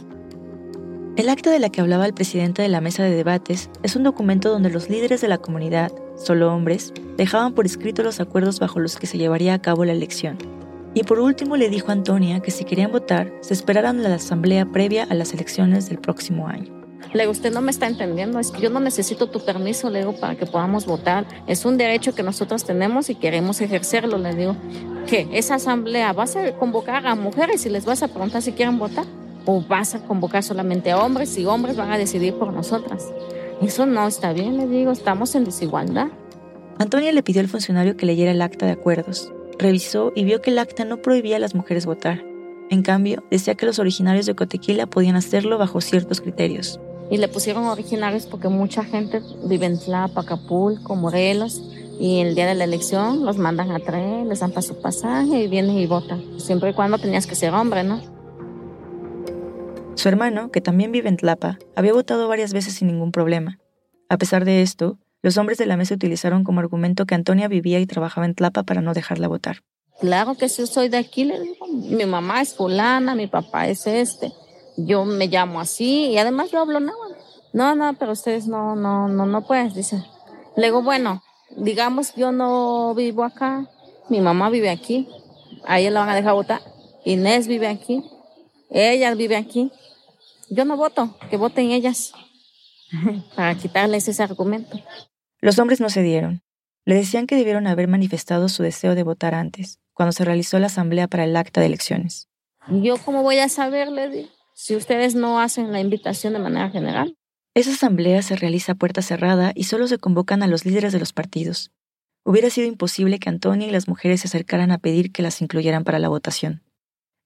El acta de la que hablaba el presidente de la mesa de debates es un documento donde los líderes de la comunidad, solo hombres, dejaban por escrito los acuerdos bajo los que se llevaría a cabo la elección y por último le dijo a Antonia que si querían votar, se esperaran la asamblea previa a las elecciones del próximo año. Le digo, usted no me está entendiendo, es que yo no necesito tu permiso, le digo, para que podamos votar. Es un derecho que nosotros tenemos y queremos ejercerlo, le digo. que ¿Esa asamblea vas a convocar a mujeres y les vas a preguntar si quieren votar? ¿O vas a convocar solamente a hombres y hombres van a decidir por nosotras? Eso no está bien, le digo, estamos en desigualdad. Antonia le pidió al funcionario que leyera el acta de acuerdos revisó y vio que el acta no prohibía a las mujeres votar. En cambio, decía que los originarios de Cotequila podían hacerlo bajo ciertos criterios. Y le pusieron originarios porque mucha gente vive en Tlapa, Acapulco, Morelos, y el día de la elección los mandan a traer, les dan para su pasaje y vienen y votan. Siempre y cuando tenías que ser hombre, ¿no? Su hermano, que también vive en Tlapa, había votado varias veces sin ningún problema. A pesar de esto, los hombres de la mesa utilizaron como argumento que Antonia vivía y trabajaba en Tlapa para no dejarla votar. Claro que si soy de aquí, mi mamá es fulana, mi papá es este, yo me llamo así y además yo hablo nada. No, no, pero ustedes no, no, no, no puedes, dice. Le digo, bueno, digamos yo no vivo acá, mi mamá vive aquí, a ella la van a dejar votar. Inés vive aquí, ella vive aquí. Yo no voto, que voten ellas para quitarles ese argumento. Los hombres no cedieron. Le decían que debieron haber manifestado su deseo de votar antes, cuando se realizó la asamblea para el acta de elecciones. ¿Yo cómo voy a saber, si ustedes no hacen la invitación de manera general? Esa asamblea se realiza a puerta cerrada y solo se convocan a los líderes de los partidos. Hubiera sido imposible que Antonia y las mujeres se acercaran a pedir que las incluyeran para la votación.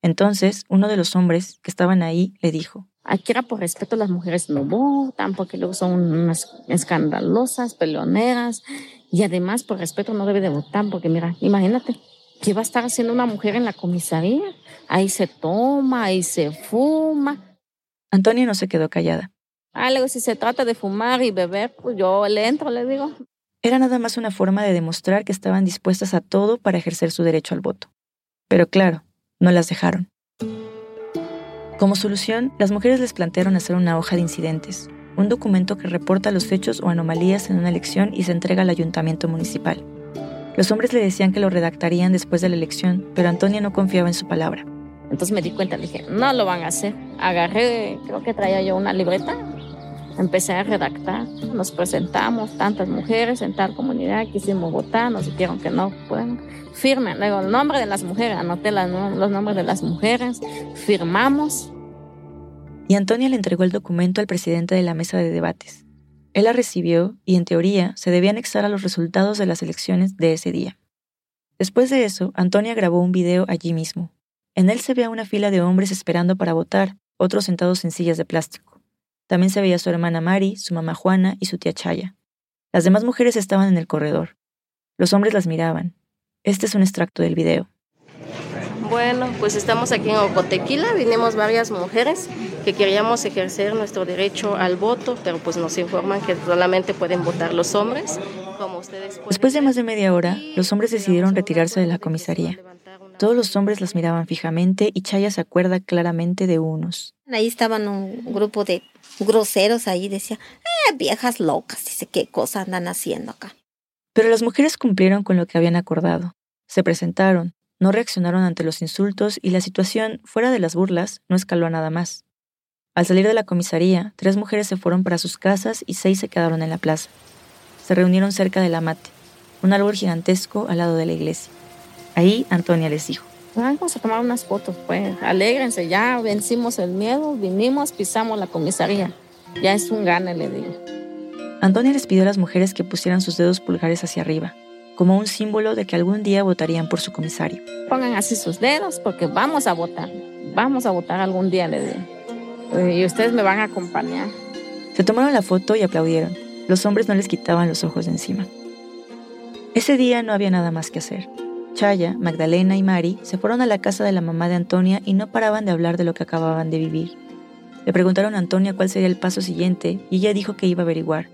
Entonces, uno de los hombres que estaban ahí le dijo, Aquí era por respeto las mujeres no votan, porque luego son unas escandalosas, peleoneras, y además por respeto no debe de votar, porque mira, imagínate, ¿qué va a estar haciendo una mujer en la comisaría? Ahí se toma, ahí se fuma. Antonia no se quedó callada. Ah, luego si se trata de fumar y beber, pues yo le entro, le digo. Era nada más una forma de demostrar que estaban dispuestas a todo para ejercer su derecho al voto. Pero claro, no las dejaron. Como solución, las mujeres les plantearon hacer una hoja de incidentes, un documento que reporta los hechos o anomalías en una elección y se entrega al ayuntamiento municipal. Los hombres le decían que lo redactarían después de la elección, pero Antonia no confiaba en su palabra. Entonces me di cuenta, dije, no lo van a hacer. Agarré, creo que traía yo una libreta, Empecé a redactar, nos presentamos, tantas mujeres en tal comunidad, quisimos votar, nos dijeron que no pueden. Firmen, luego el nombre de las mujeres, anoté los nombres de las mujeres, firmamos. Y Antonia le entregó el documento al presidente de la mesa de debates. Él la recibió y, en teoría, se debía anexar a los resultados de las elecciones de ese día. Después de eso, Antonia grabó un video allí mismo. En él se veía una fila de hombres esperando para votar, otros sentados en sillas de plástico. También se veía su hermana Mari, su mamá Juana y su tía Chaya. Las demás mujeres estaban en el corredor. Los hombres las miraban. Este es un extracto del video. Bueno, pues estamos aquí en Ocotequila, vinimos varias mujeres que queríamos ejercer nuestro derecho al voto, pero pues nos informan que solamente pueden votar los hombres. Como ustedes Después de más de media hora, los hombres decidieron retirarse de la comisaría. Todos los hombres las miraban fijamente y Chaya se acuerda claramente de unos. Ahí estaban un grupo de groseros ahí, decía, eh, viejas locas, dice, qué cosa andan haciendo acá. Pero las mujeres cumplieron con lo que habían acordado. Se presentaron, no reaccionaron ante los insultos y la situación, fuera de las burlas, no escaló a nada más. Al salir de la comisaría, tres mujeres se fueron para sus casas y seis se quedaron en la plaza. Se reunieron cerca del amate, un árbol gigantesco al lado de la iglesia. Ahí Antonia les dijo. Vamos a tomar unas fotos, pues. Alégrense, ya vencimos el miedo, vinimos, pisamos la comisaría. Ya es un gane, le digo. Antonia les pidió a las mujeres que pusieran sus dedos pulgares hacia arriba, como un símbolo de que algún día votarían por su comisario. Pongan así sus dedos porque vamos a votar. Vamos a votar algún día, le digo. Y ustedes me van a acompañar. Se tomaron la foto y aplaudieron. Los hombres no les quitaban los ojos de encima. Ese día no había nada más que hacer. Chaya, Magdalena y Mari se fueron a la casa de la mamá de Antonia y no paraban de hablar de lo que acababan de vivir. Le preguntaron a Antonia cuál sería el paso siguiente y ella dijo que iba a averiguar,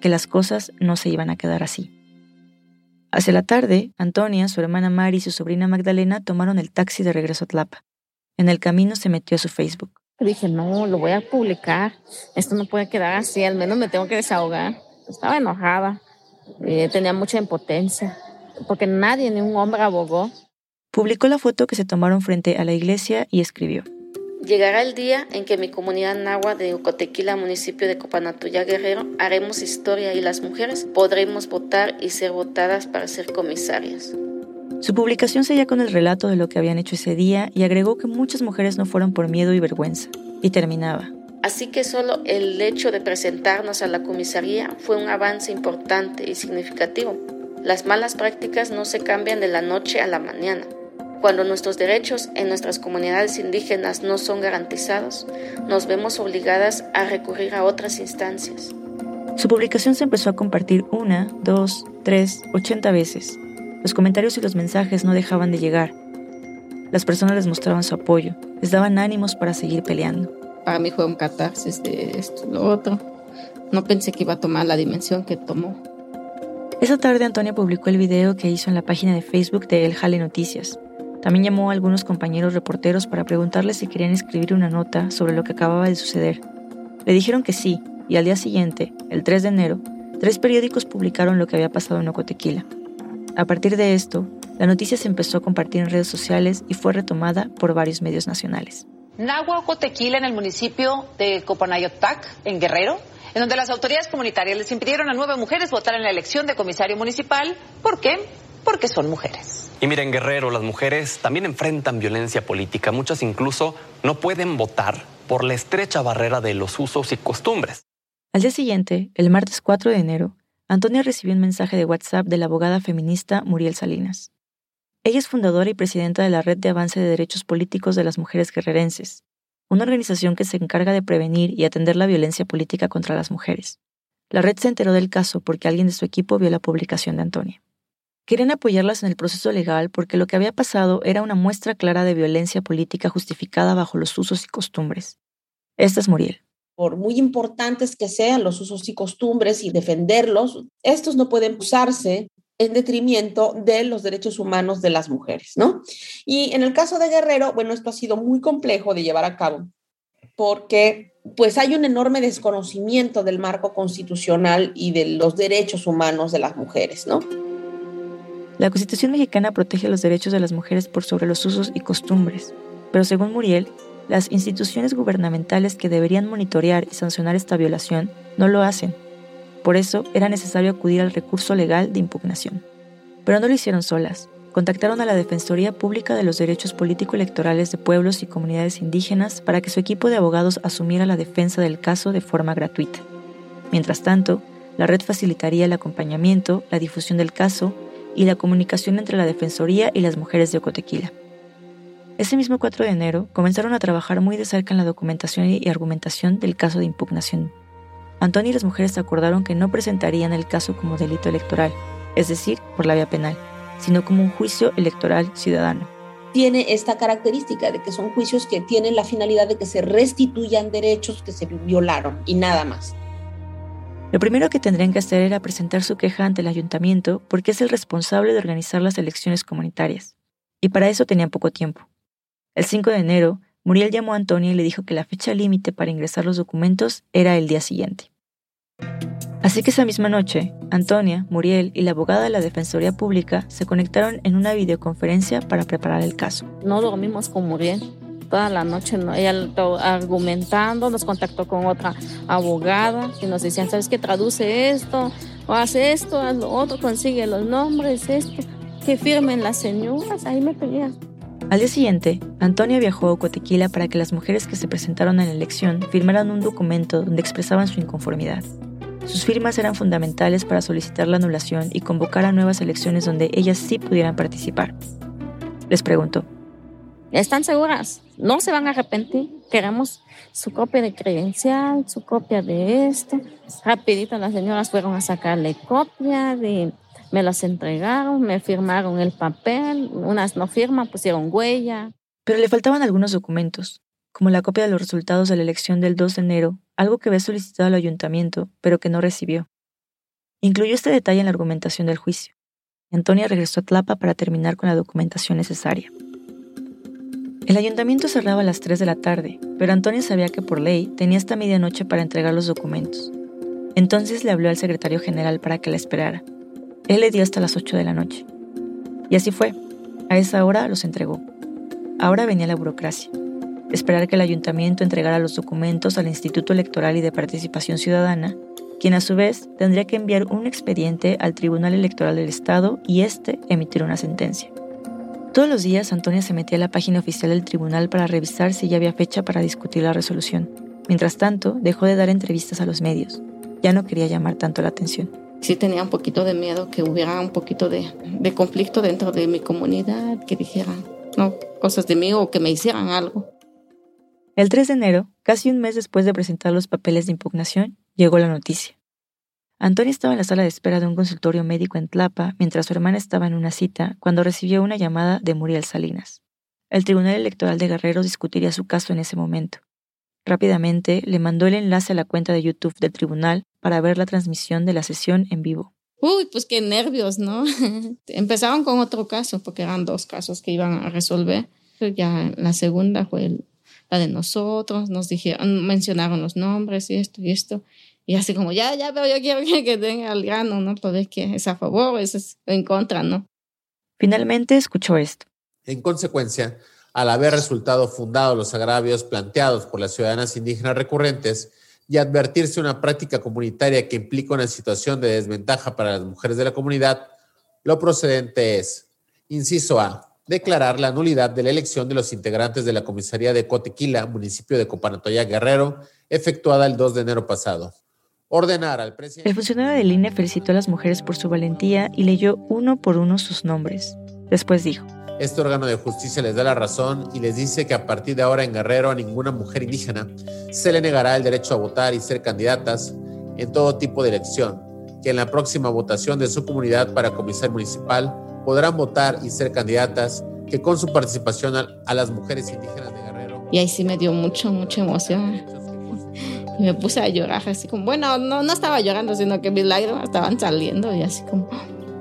que las cosas no se iban a quedar así. Hacia la tarde, Antonia, su hermana Mari y su sobrina Magdalena tomaron el taxi de regreso a Tlapa. En el camino se metió a su Facebook. Dije, no, lo voy a publicar. Esto no puede quedar así, al menos me tengo que desahogar. Estaba enojada, eh, tenía mucha impotencia, porque nadie, ni un hombre abogó. Publicó la foto que se tomaron frente a la iglesia y escribió. Llegará el día en que mi comunidad nahua de Ucotequila, municipio de Copanatuya Guerrero, haremos historia y las mujeres podremos votar y ser votadas para ser comisarias. Su publicación seguía con el relato de lo que habían hecho ese día y agregó que muchas mujeres no fueron por miedo y vergüenza. Y terminaba. Así que solo el hecho de presentarnos a la comisaría fue un avance importante y significativo. Las malas prácticas no se cambian de la noche a la mañana. Cuando nuestros derechos en nuestras comunidades indígenas no son garantizados, nos vemos obligadas a recurrir a otras instancias. Su publicación se empezó a compartir una, dos, tres, ochenta veces. Los comentarios y los mensajes no dejaban de llegar. Las personas les mostraban su apoyo, les daban ánimos para seguir peleando. Para mí fue un catarsis de esto y lo otro. No pensé que iba a tomar la dimensión que tomó. Esa tarde Antonia publicó el video que hizo en la página de Facebook de El Jale Noticias. También llamó a algunos compañeros reporteros para preguntarles si querían escribir una nota sobre lo que acababa de suceder. Le dijeron que sí, y al día siguiente, el 3 de enero, tres periódicos publicaron lo que había pasado en Ocotequila. A partir de esto, la noticia se empezó a compartir en redes sociales y fue retomada por varios medios nacionales. Nagua Ocotequila en el municipio de Copanayotac, en Guerrero, en donde las autoridades comunitarias les impidieron a nueve mujeres votar en la elección de comisario municipal. ¿Por qué? Porque son mujeres. Y miren, Guerrero, las mujeres también enfrentan violencia política. Muchas incluso no pueden votar por la estrecha barrera de los usos y costumbres. Al día siguiente, el martes 4 de enero, Antonia recibió un mensaje de WhatsApp de la abogada feminista Muriel Salinas. Ella es fundadora y presidenta de la Red de Avance de Derechos Políticos de las Mujeres Guerrerenses, una organización que se encarga de prevenir y atender la violencia política contra las mujeres. La red se enteró del caso porque alguien de su equipo vio la publicación de Antonia. Querían apoyarlas en el proceso legal porque lo que había pasado era una muestra clara de violencia política justificada bajo los usos y costumbres. Esta es Muriel. Por muy importantes que sean los usos y costumbres y defenderlos, estos no pueden usarse en detrimento de los derechos humanos de las mujeres, ¿no? Y en el caso de Guerrero, bueno, esto ha sido muy complejo de llevar a cabo porque pues hay un enorme desconocimiento del marco constitucional y de los derechos humanos de las mujeres, ¿no? La Constitución mexicana protege los derechos de las mujeres por sobre los usos y costumbres, pero según Muriel, las instituciones gubernamentales que deberían monitorear y sancionar esta violación no lo hacen. Por eso era necesario acudir al recurso legal de impugnación. Pero no lo hicieron solas. Contactaron a la Defensoría Pública de los Derechos Político-Electorales de Pueblos y Comunidades Indígenas para que su equipo de abogados asumiera la defensa del caso de forma gratuita. Mientras tanto, la red facilitaría el acompañamiento, la difusión del caso y la comunicación entre la Defensoría y las mujeres de Ocotequila. Ese mismo 4 de enero comenzaron a trabajar muy de cerca en la documentación y argumentación del caso de impugnación. Antonio y las mujeres acordaron que no presentarían el caso como delito electoral, es decir, por la vía penal, sino como un juicio electoral ciudadano. Tiene esta característica de que son juicios que tienen la finalidad de que se restituyan derechos que se violaron y nada más. Lo primero que tendrían que hacer era presentar su queja ante el ayuntamiento porque es el responsable de organizar las elecciones comunitarias. Y para eso tenían poco tiempo. El 5 de enero, Muriel llamó a Antonia y le dijo que la fecha límite para ingresar los documentos era el día siguiente. Así que esa misma noche, Antonia, Muriel y la abogada de la Defensoría Pública se conectaron en una videoconferencia para preparar el caso. No dormimos con Muriel toda la noche, ¿no? ella argumentando, nos contactó con otra abogada y nos decían, ¿sabes qué? Traduce esto, o hace esto, haz lo otro, consigue los nombres, esto, que firmen las señoras, ahí me pedían. Al día siguiente, Antonia viajó a Ocotequila para que las mujeres que se presentaron en la elección firmaran un documento donde expresaban su inconformidad. Sus firmas eran fundamentales para solicitar la anulación y convocar a nuevas elecciones donde ellas sí pudieran participar. Les preguntó, ¿Están seguras? No se van a arrepentir. Queremos su copia de credencial, su copia de esto. Rapidito las señoras fueron a sacarle copia de... Me las entregaron, me firmaron el papel, unas no firman, pusieron huella. Pero le faltaban algunos documentos, como la copia de los resultados de la elección del 2 de enero, algo que había solicitado al ayuntamiento, pero que no recibió. Incluyó este detalle en la argumentación del juicio. Antonia regresó a Tlapa para terminar con la documentación necesaria. El ayuntamiento cerraba a las 3 de la tarde, pero Antonio sabía que por ley tenía hasta medianoche para entregar los documentos. Entonces le habló al secretario general para que la esperara. Él le dio hasta las 8 de la noche. Y así fue. A esa hora los entregó. Ahora venía la burocracia. Esperar que el ayuntamiento entregara los documentos al Instituto Electoral y de Participación Ciudadana, quien a su vez tendría que enviar un expediente al Tribunal Electoral del Estado y éste emitir una sentencia. Todos los días Antonia se metía a la página oficial del tribunal para revisar si ya había fecha para discutir la resolución. Mientras tanto, dejó de dar entrevistas a los medios. Ya no quería llamar tanto la atención. Sí tenía un poquito de miedo que hubiera un poquito de, de conflicto dentro de mi comunidad, que dijeran no, cosas de mí o que me hicieran algo. El 3 de enero, casi un mes después de presentar los papeles de impugnación, llegó la noticia. Antonia estaba en la sala de espera de un consultorio médico en Tlapa mientras su hermana estaba en una cita cuando recibió una llamada de Muriel Salinas. El Tribunal Electoral de Guerrero discutiría su caso en ese momento. Rápidamente le mandó el enlace a la cuenta de YouTube del tribunal para ver la transmisión de la sesión en vivo. Uy, pues qué nervios, ¿no? Empezaron con otro caso, porque eran dos casos que iban a resolver. Ya la segunda fue la de nosotros, nos dijeron, mencionaron los nombres y esto y esto. Y así como, ya, ya, pero yo quiero que, tenga el grano, ¿no? Pues que es a favor, es en contra, ¿no? Finalmente escuchó esto. En consecuencia, al haber resultado fundados los agravios planteados por las ciudadanas indígenas recurrentes y advertirse una práctica comunitaria que implica una situación de desventaja para las mujeres de la comunidad, lo procedente es, inciso A, declarar la nulidad de la elección de los integrantes de la comisaría de Cotequila, municipio de Copanatoya Guerrero, efectuada el 2 de enero pasado ordenar al presidente. El funcionario de línea felicitó a las mujeres por su valentía y leyó uno por uno sus nombres. Después dijo: Este órgano de justicia les da la razón y les dice que a partir de ahora en Guerrero a ninguna mujer indígena se le negará el derecho a votar y ser candidatas en todo tipo de elección, que en la próxima votación de su comunidad para comisario municipal podrán votar y ser candidatas, que con su participación a, las mujeres indígenas de Guerrero. Y ahí sí me dio mucho, mucha emoción y me puse a llorar, así como, bueno, no, no estaba llorando, sino que mis lágrimas estaban saliendo y así como,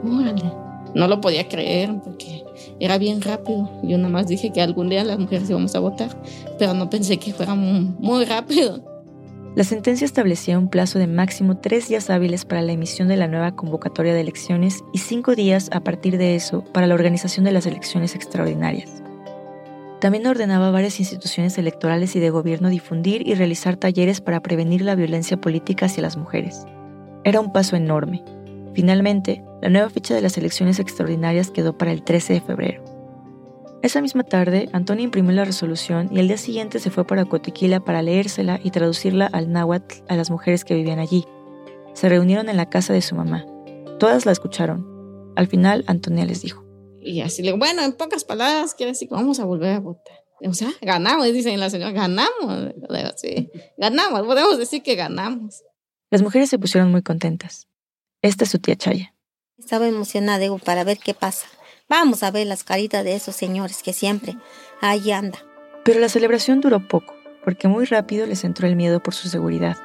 órale. No lo podía creer porque era bien rápido. Yo nada más dije que algún día las mujeres íbamos a votar, pero no pensé que fuera muy, rápido. La sentencia establecía un plazo de máximo tres días hábiles para la emisión de la nueva convocatoria de elecciones y cinco días a partir de eso para la organización de las elecciones extraordinarias. También ordenaba a varias instituciones electorales y de gobierno difundir y realizar talleres para prevenir la violencia política hacia las mujeres. Era un paso enorme. Finalmente, la nueva fecha de las elecciones extraordinarias quedó para el 13 de febrero. Esa misma tarde, Antonio imprimió la resolución y el día siguiente se fue para Cotequila para leérsela y traducirla al náhuatl a las mujeres que vivían allí. Se reunieron en la casa de su mamá. Todas la escucharon. Al final, Antonia les dijo. Y así le bueno, en pocas palabras, quiere decir que vamos a volver a votar. O sea, ganamos, dicen la señora, ganamos. sí, ganamos, podemos decir que ganamos. Las mujeres se pusieron muy contentas. Esta es su tía Chaya. Estaba emocionada, digo, para ver qué pasa. Vamos a ver las caritas de esos señores que siempre ahí anda. Pero la celebración duró poco, porque muy rápido les entró el miedo por su seguridad.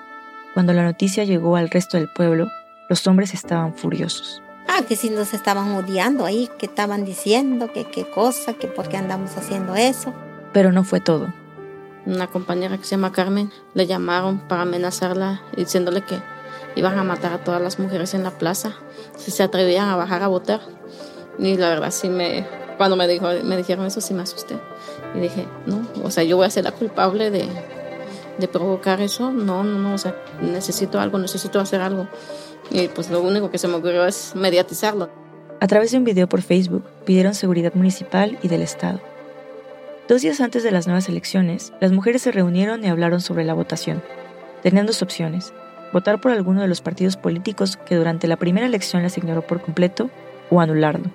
Cuando la noticia llegó al resto del pueblo, los hombres estaban furiosos. Ah, que si nos estaban odiando ahí, que estaban diciendo que qué cosa, que por qué andamos haciendo eso. Pero no fue todo. Una compañera que se llama Carmen le llamaron para amenazarla diciéndole que iban a matar a todas las mujeres en la plaza si se atrevían a bajar a votar. Y la verdad sí me, cuando me, dijo, me dijeron eso sí me asusté. Y dije, no, o sea, yo voy a ser la culpable de, de provocar eso. No, no, no, o sea, necesito algo, necesito hacer algo. Y pues lo único que se me ocurrió es mediatizarlo. A través de un video por Facebook pidieron seguridad municipal y del Estado. Dos días antes de las nuevas elecciones, las mujeres se reunieron y hablaron sobre la votación. Tenían dos opciones, votar por alguno de los partidos políticos que durante la primera elección las ignoró por completo o anularlo.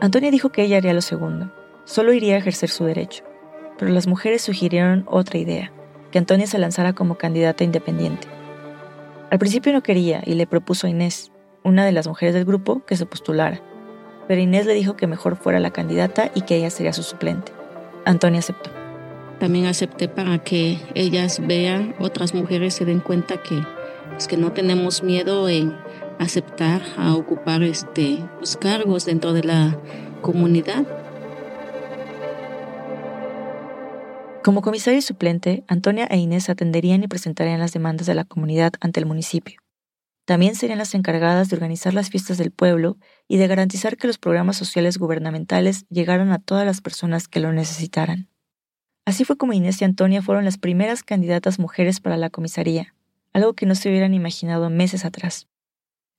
Antonia dijo que ella haría lo segundo, solo iría a ejercer su derecho, pero las mujeres sugirieron otra idea, que Antonia se lanzara como candidata independiente. Al principio no quería y le propuso a Inés, una de las mujeres del grupo, que se postulara, pero Inés le dijo que mejor fuera la candidata y que ella sería su suplente. Antonia aceptó. También acepté para que ellas vean, otras mujeres se den cuenta que pues que no tenemos miedo en aceptar a ocupar este, los cargos dentro de la comunidad. Como comisario suplente, Antonia e Inés atenderían y presentarían las demandas de la comunidad ante el municipio. También serían las encargadas de organizar las fiestas del pueblo y de garantizar que los programas sociales gubernamentales llegaran a todas las personas que lo necesitaran. Así fue como Inés y Antonia fueron las primeras candidatas mujeres para la comisaría, algo que no se hubieran imaginado meses atrás.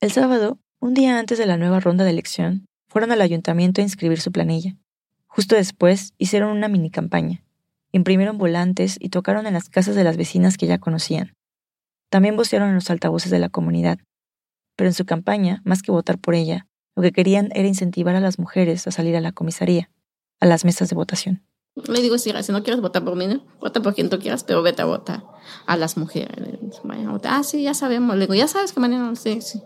El sábado, un día antes de la nueva ronda de elección, fueron al ayuntamiento a inscribir su planilla. Justo después hicieron una mini campaña. Imprimieron volantes y tocaron en las casas de las vecinas que ya conocían. También vocearon en los altavoces de la comunidad. Pero en su campaña, más que votar por ella, lo que querían era incentivar a las mujeres a salir a la comisaría, a las mesas de votación. Le digo, si, no quieres votar por mí, vota por quien tú quieras, pero vete a votar a las mujeres. Ah, sí, ya sabemos. Le digo, ya sabes que mañana, sí, sí.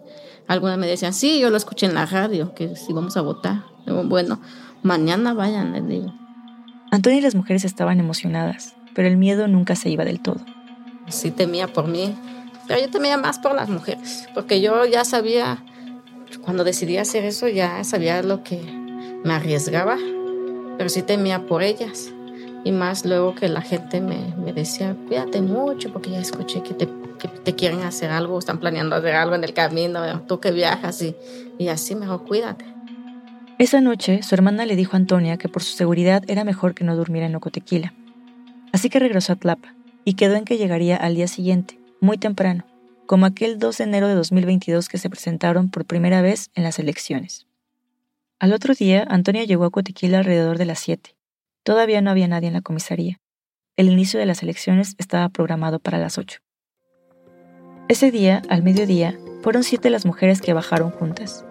Algunas me decían, sí, yo lo escuché en la radio, que sí vamos a votar. digo, bueno, mañana vayan, les digo. Antonio y las mujeres estaban emocionadas, pero el miedo nunca se iba del todo. Sí temía por mí, pero yo temía más por las mujeres, porque yo ya sabía, cuando decidí hacer eso, ya sabía lo que me arriesgaba pero sí temía por ellas. Y más luego que la gente me, me decía, cuídate mucho, porque ya escuché que te, que te, quieren hacer algo, están planeando hacer algo en el camino, tú que viajas y, y así mejor cuídate. Esa noche, su hermana le dijo a Antonia que por su seguridad era mejor que no durmiera en Ocotequila. Así que regresó a Tlapa y quedó en que llegaría al día siguiente, muy temprano, como aquel 2 de enero de 2022 que se presentaron por primera vez en las elecciones. Al otro día, Antonia llegó a Cotequila alrededor de las 7. Todavía no había nadie en la comisaría. El inicio de las elecciones estaba programado para las 8. Ese día, al mediodía, fueron siete las mujeres que bajaron juntas.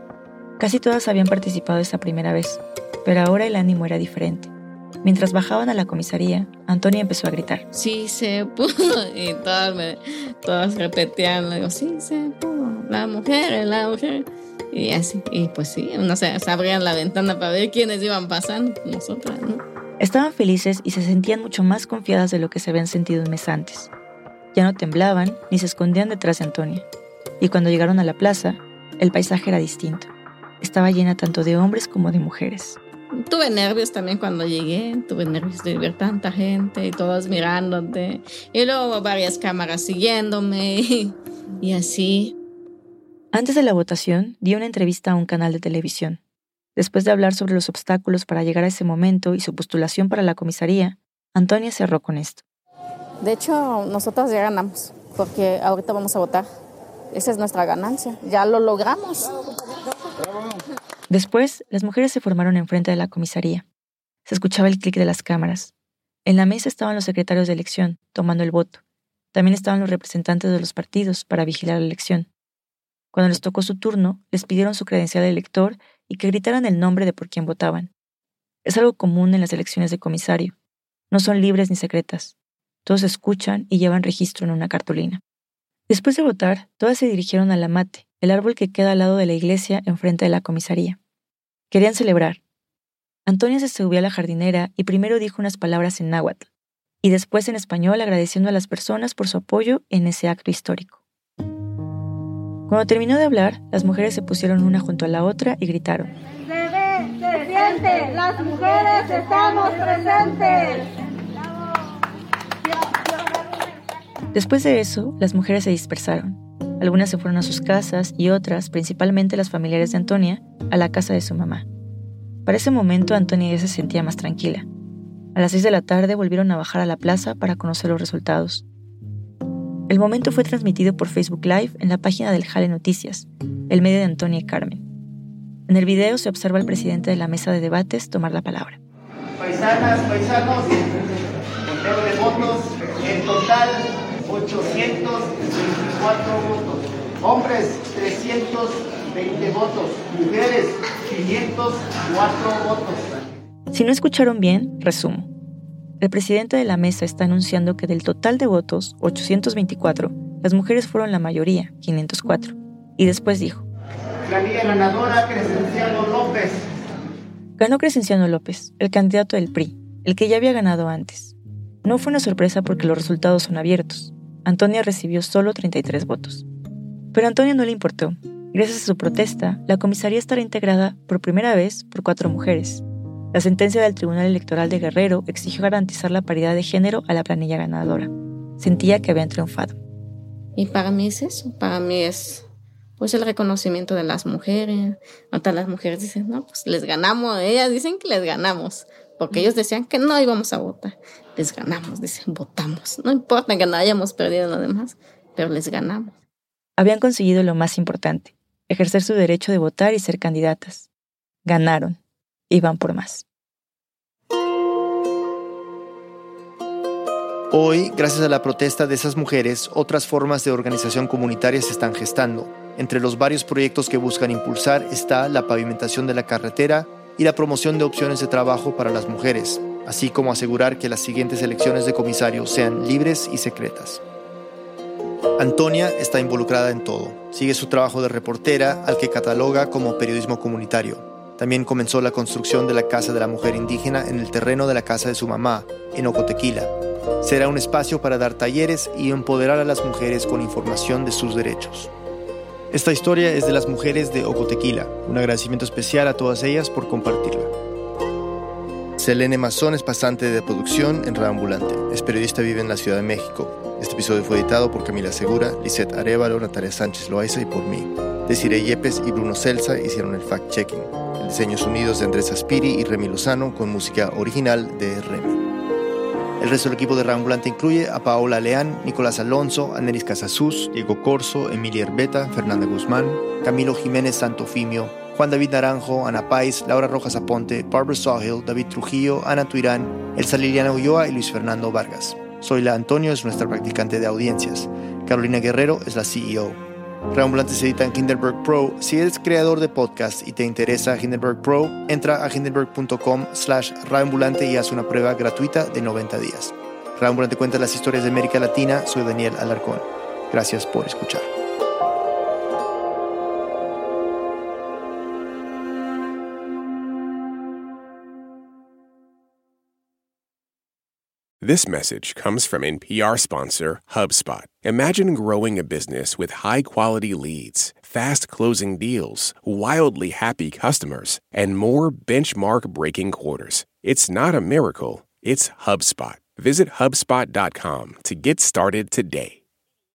Casi todas habían participado esa primera vez, pero ahora el ánimo era diferente. Mientras bajaban a la comisaría, Antonia empezó a gritar. Sí se pudo. Y todas, me, todas repetían, digo, sí se pudo. La mujer, la mujer. Y así, y pues sí, no se, abrían la ventana para ver quiénes iban pasando, nosotras, ¿no? Estaban felices y se sentían mucho más confiadas de lo que se habían sentido un mes antes. Ya no temblaban ni se escondían detrás de Antonia. Y cuando llegaron a la plaza, el paisaje era distinto. Estaba llena tanto de hombres como de mujeres. Tuve nervios también cuando llegué, tuve nervios de ver tanta gente y todos mirándote. Y luego varias cámaras siguiéndome y, y así. Antes de la votación, di una entrevista a un canal de televisión. Después de hablar sobre los obstáculos para llegar a ese momento y su postulación para la comisaría, Antonia cerró con esto. De hecho, nosotros ya ganamos, porque ahorita vamos a votar. Esa es nuestra ganancia. Ya lo logramos. Después, las mujeres se formaron enfrente de la comisaría. Se escuchaba el clic de las cámaras. En la mesa estaban los secretarios de elección, tomando el voto. También estaban los representantes de los partidos para vigilar la elección. Cuando les tocó su turno, les pidieron su credencial de elector y que gritaran el nombre de por quién votaban. Es algo común en las elecciones de comisario. No son libres ni secretas. Todos escuchan y llevan registro en una cartulina. Después de votar, todas se dirigieron al amate, el árbol que queda al lado de la iglesia enfrente de la comisaría. Querían celebrar. Antonia se subió a la jardinera y primero dijo unas palabras en náhuatl, y después en español agradeciendo a las personas por su apoyo en ese acto histórico. Cuando terminó de hablar, las mujeres se pusieron una junto a la otra y gritaron. Se ve, se siente, las mujeres estamos presentes. Después de eso, las mujeres se dispersaron. Algunas se fueron a sus casas y otras, principalmente las familiares de Antonia, a la casa de su mamá. Para ese momento Antonia ya se sentía más tranquila. A las seis de la tarde volvieron a bajar a la plaza para conocer los resultados. El momento fue transmitido por Facebook Live en la página del Jale Noticias, el medio de Antonia y Carmen. En el video se observa al presidente de la mesa de debates tomar la palabra. Paisanas, paisanos, conteo de votos, en total 824 votos. Hombres, 320 votos. Mujeres, 504 votos. Si no escucharon bien, resumo. El presidente de la mesa está anunciando que del total de votos, 824, las mujeres fueron la mayoría, 504. Y después dijo. Planilla ganadora, Crescenciano López. Ganó Crescenciano López, el candidato del PRI, el que ya había ganado antes. No fue una sorpresa porque los resultados son abiertos. Antonia recibió solo 33 votos. Pero a Antonia no le importó. Gracias a su protesta, la comisaría estará integrada por primera vez por cuatro mujeres. La sentencia del Tribunal Electoral de Guerrero exigió garantizar la paridad de género a la planilla ganadora. Sentía que habían triunfado. Y para mí es eso, para mí es pues el reconocimiento de las mujeres. Hasta las mujeres dicen, no, pues les ganamos, ellas dicen que les ganamos, porque ellos decían que no íbamos a votar. Les ganamos, dicen, votamos. No importa que no hayamos perdido lo demás, pero les ganamos. Habían conseguido lo más importante, ejercer su derecho de votar y ser candidatas. Ganaron. Iban por más. Hoy, gracias a la protesta de esas mujeres, otras formas de organización comunitaria se están gestando. Entre los varios proyectos que buscan impulsar está la pavimentación de la carretera y la promoción de opciones de trabajo para las mujeres, así como asegurar que las siguientes elecciones de comisarios sean libres y secretas. Antonia está involucrada en todo. Sigue su trabajo de reportera, al que cataloga como periodismo comunitario. También comenzó la construcción de la Casa de la Mujer Indígena en el terreno de la casa de su mamá, en Ocotequila. Será un espacio para dar talleres y empoderar a las mujeres con información de sus derechos. Esta historia es de las mujeres de Ocotequila. Un agradecimiento especial a todas ellas por compartirla. Selene Mazón es pasante de producción en Ambulante. Es periodista vive en la Ciudad de México. Este episodio fue editado por Camila Segura, Lisette Arevalo, Natalia Sánchez Loaiza y por mí. Desiree Yepes y Bruno Celsa hicieron el fact-checking. El diseño sonidos de Andrés Aspiri y Remy Lozano con música original de Remy. El resto del equipo de Rambulante incluye a Paola Leán, Nicolás Alonso, Anelis Casasús, Diego Corso, Emilia Herbeta, Fernanda Guzmán, Camilo Jiménez Santofimio, Juan David Naranjo, Ana Pais, Laura Rojas Aponte, Barbara Sawhill, David Trujillo, Ana Tuirán, Elsa Liliana Ulloa y Luis Fernando Vargas. Soyla Antonio es nuestra practicante de audiencias. Carolina Guerrero es la CEO. Reambulante se edita en Hindenburg Pro. Si eres creador de podcast y te interesa Hindenburg Pro, entra a hindenburg.com slash Reambulante y haz una prueba gratuita de 90 días. Reambulante cuenta las historias de América Latina. Soy Daniel Alarcón. Gracias por escuchar. This message comes from NPR sponsor HubSpot. Imagine growing a business with high quality leads, fast closing deals, wildly happy customers, and more benchmark breaking quarters. It's not a miracle, it's HubSpot. Visit HubSpot.com to get started today.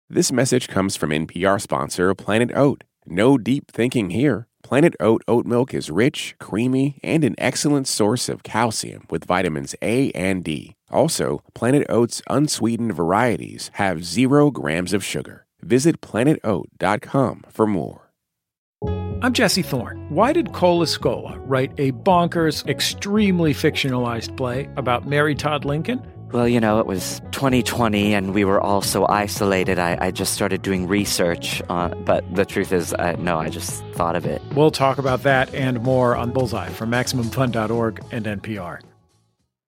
This message comes from NPR sponsor Planet Oat. No deep thinking here. Planet Oat oat milk is rich, creamy, and an excellent source of calcium with vitamins A and D. Also, Planet Oat's unsweetened varieties have zero grams of sugar. Visit planetoat.com for more. I'm Jesse Thorne. Why did Cole Escola write a bonkers, extremely fictionalized play about Mary Todd Lincoln? Well, you know, it was 2020 and we were all so isolated. I, I just started doing research. On, but the truth is, I, no, I just thought of it. We'll talk about that and more on Bullseye from MaximumFun.org and NPR.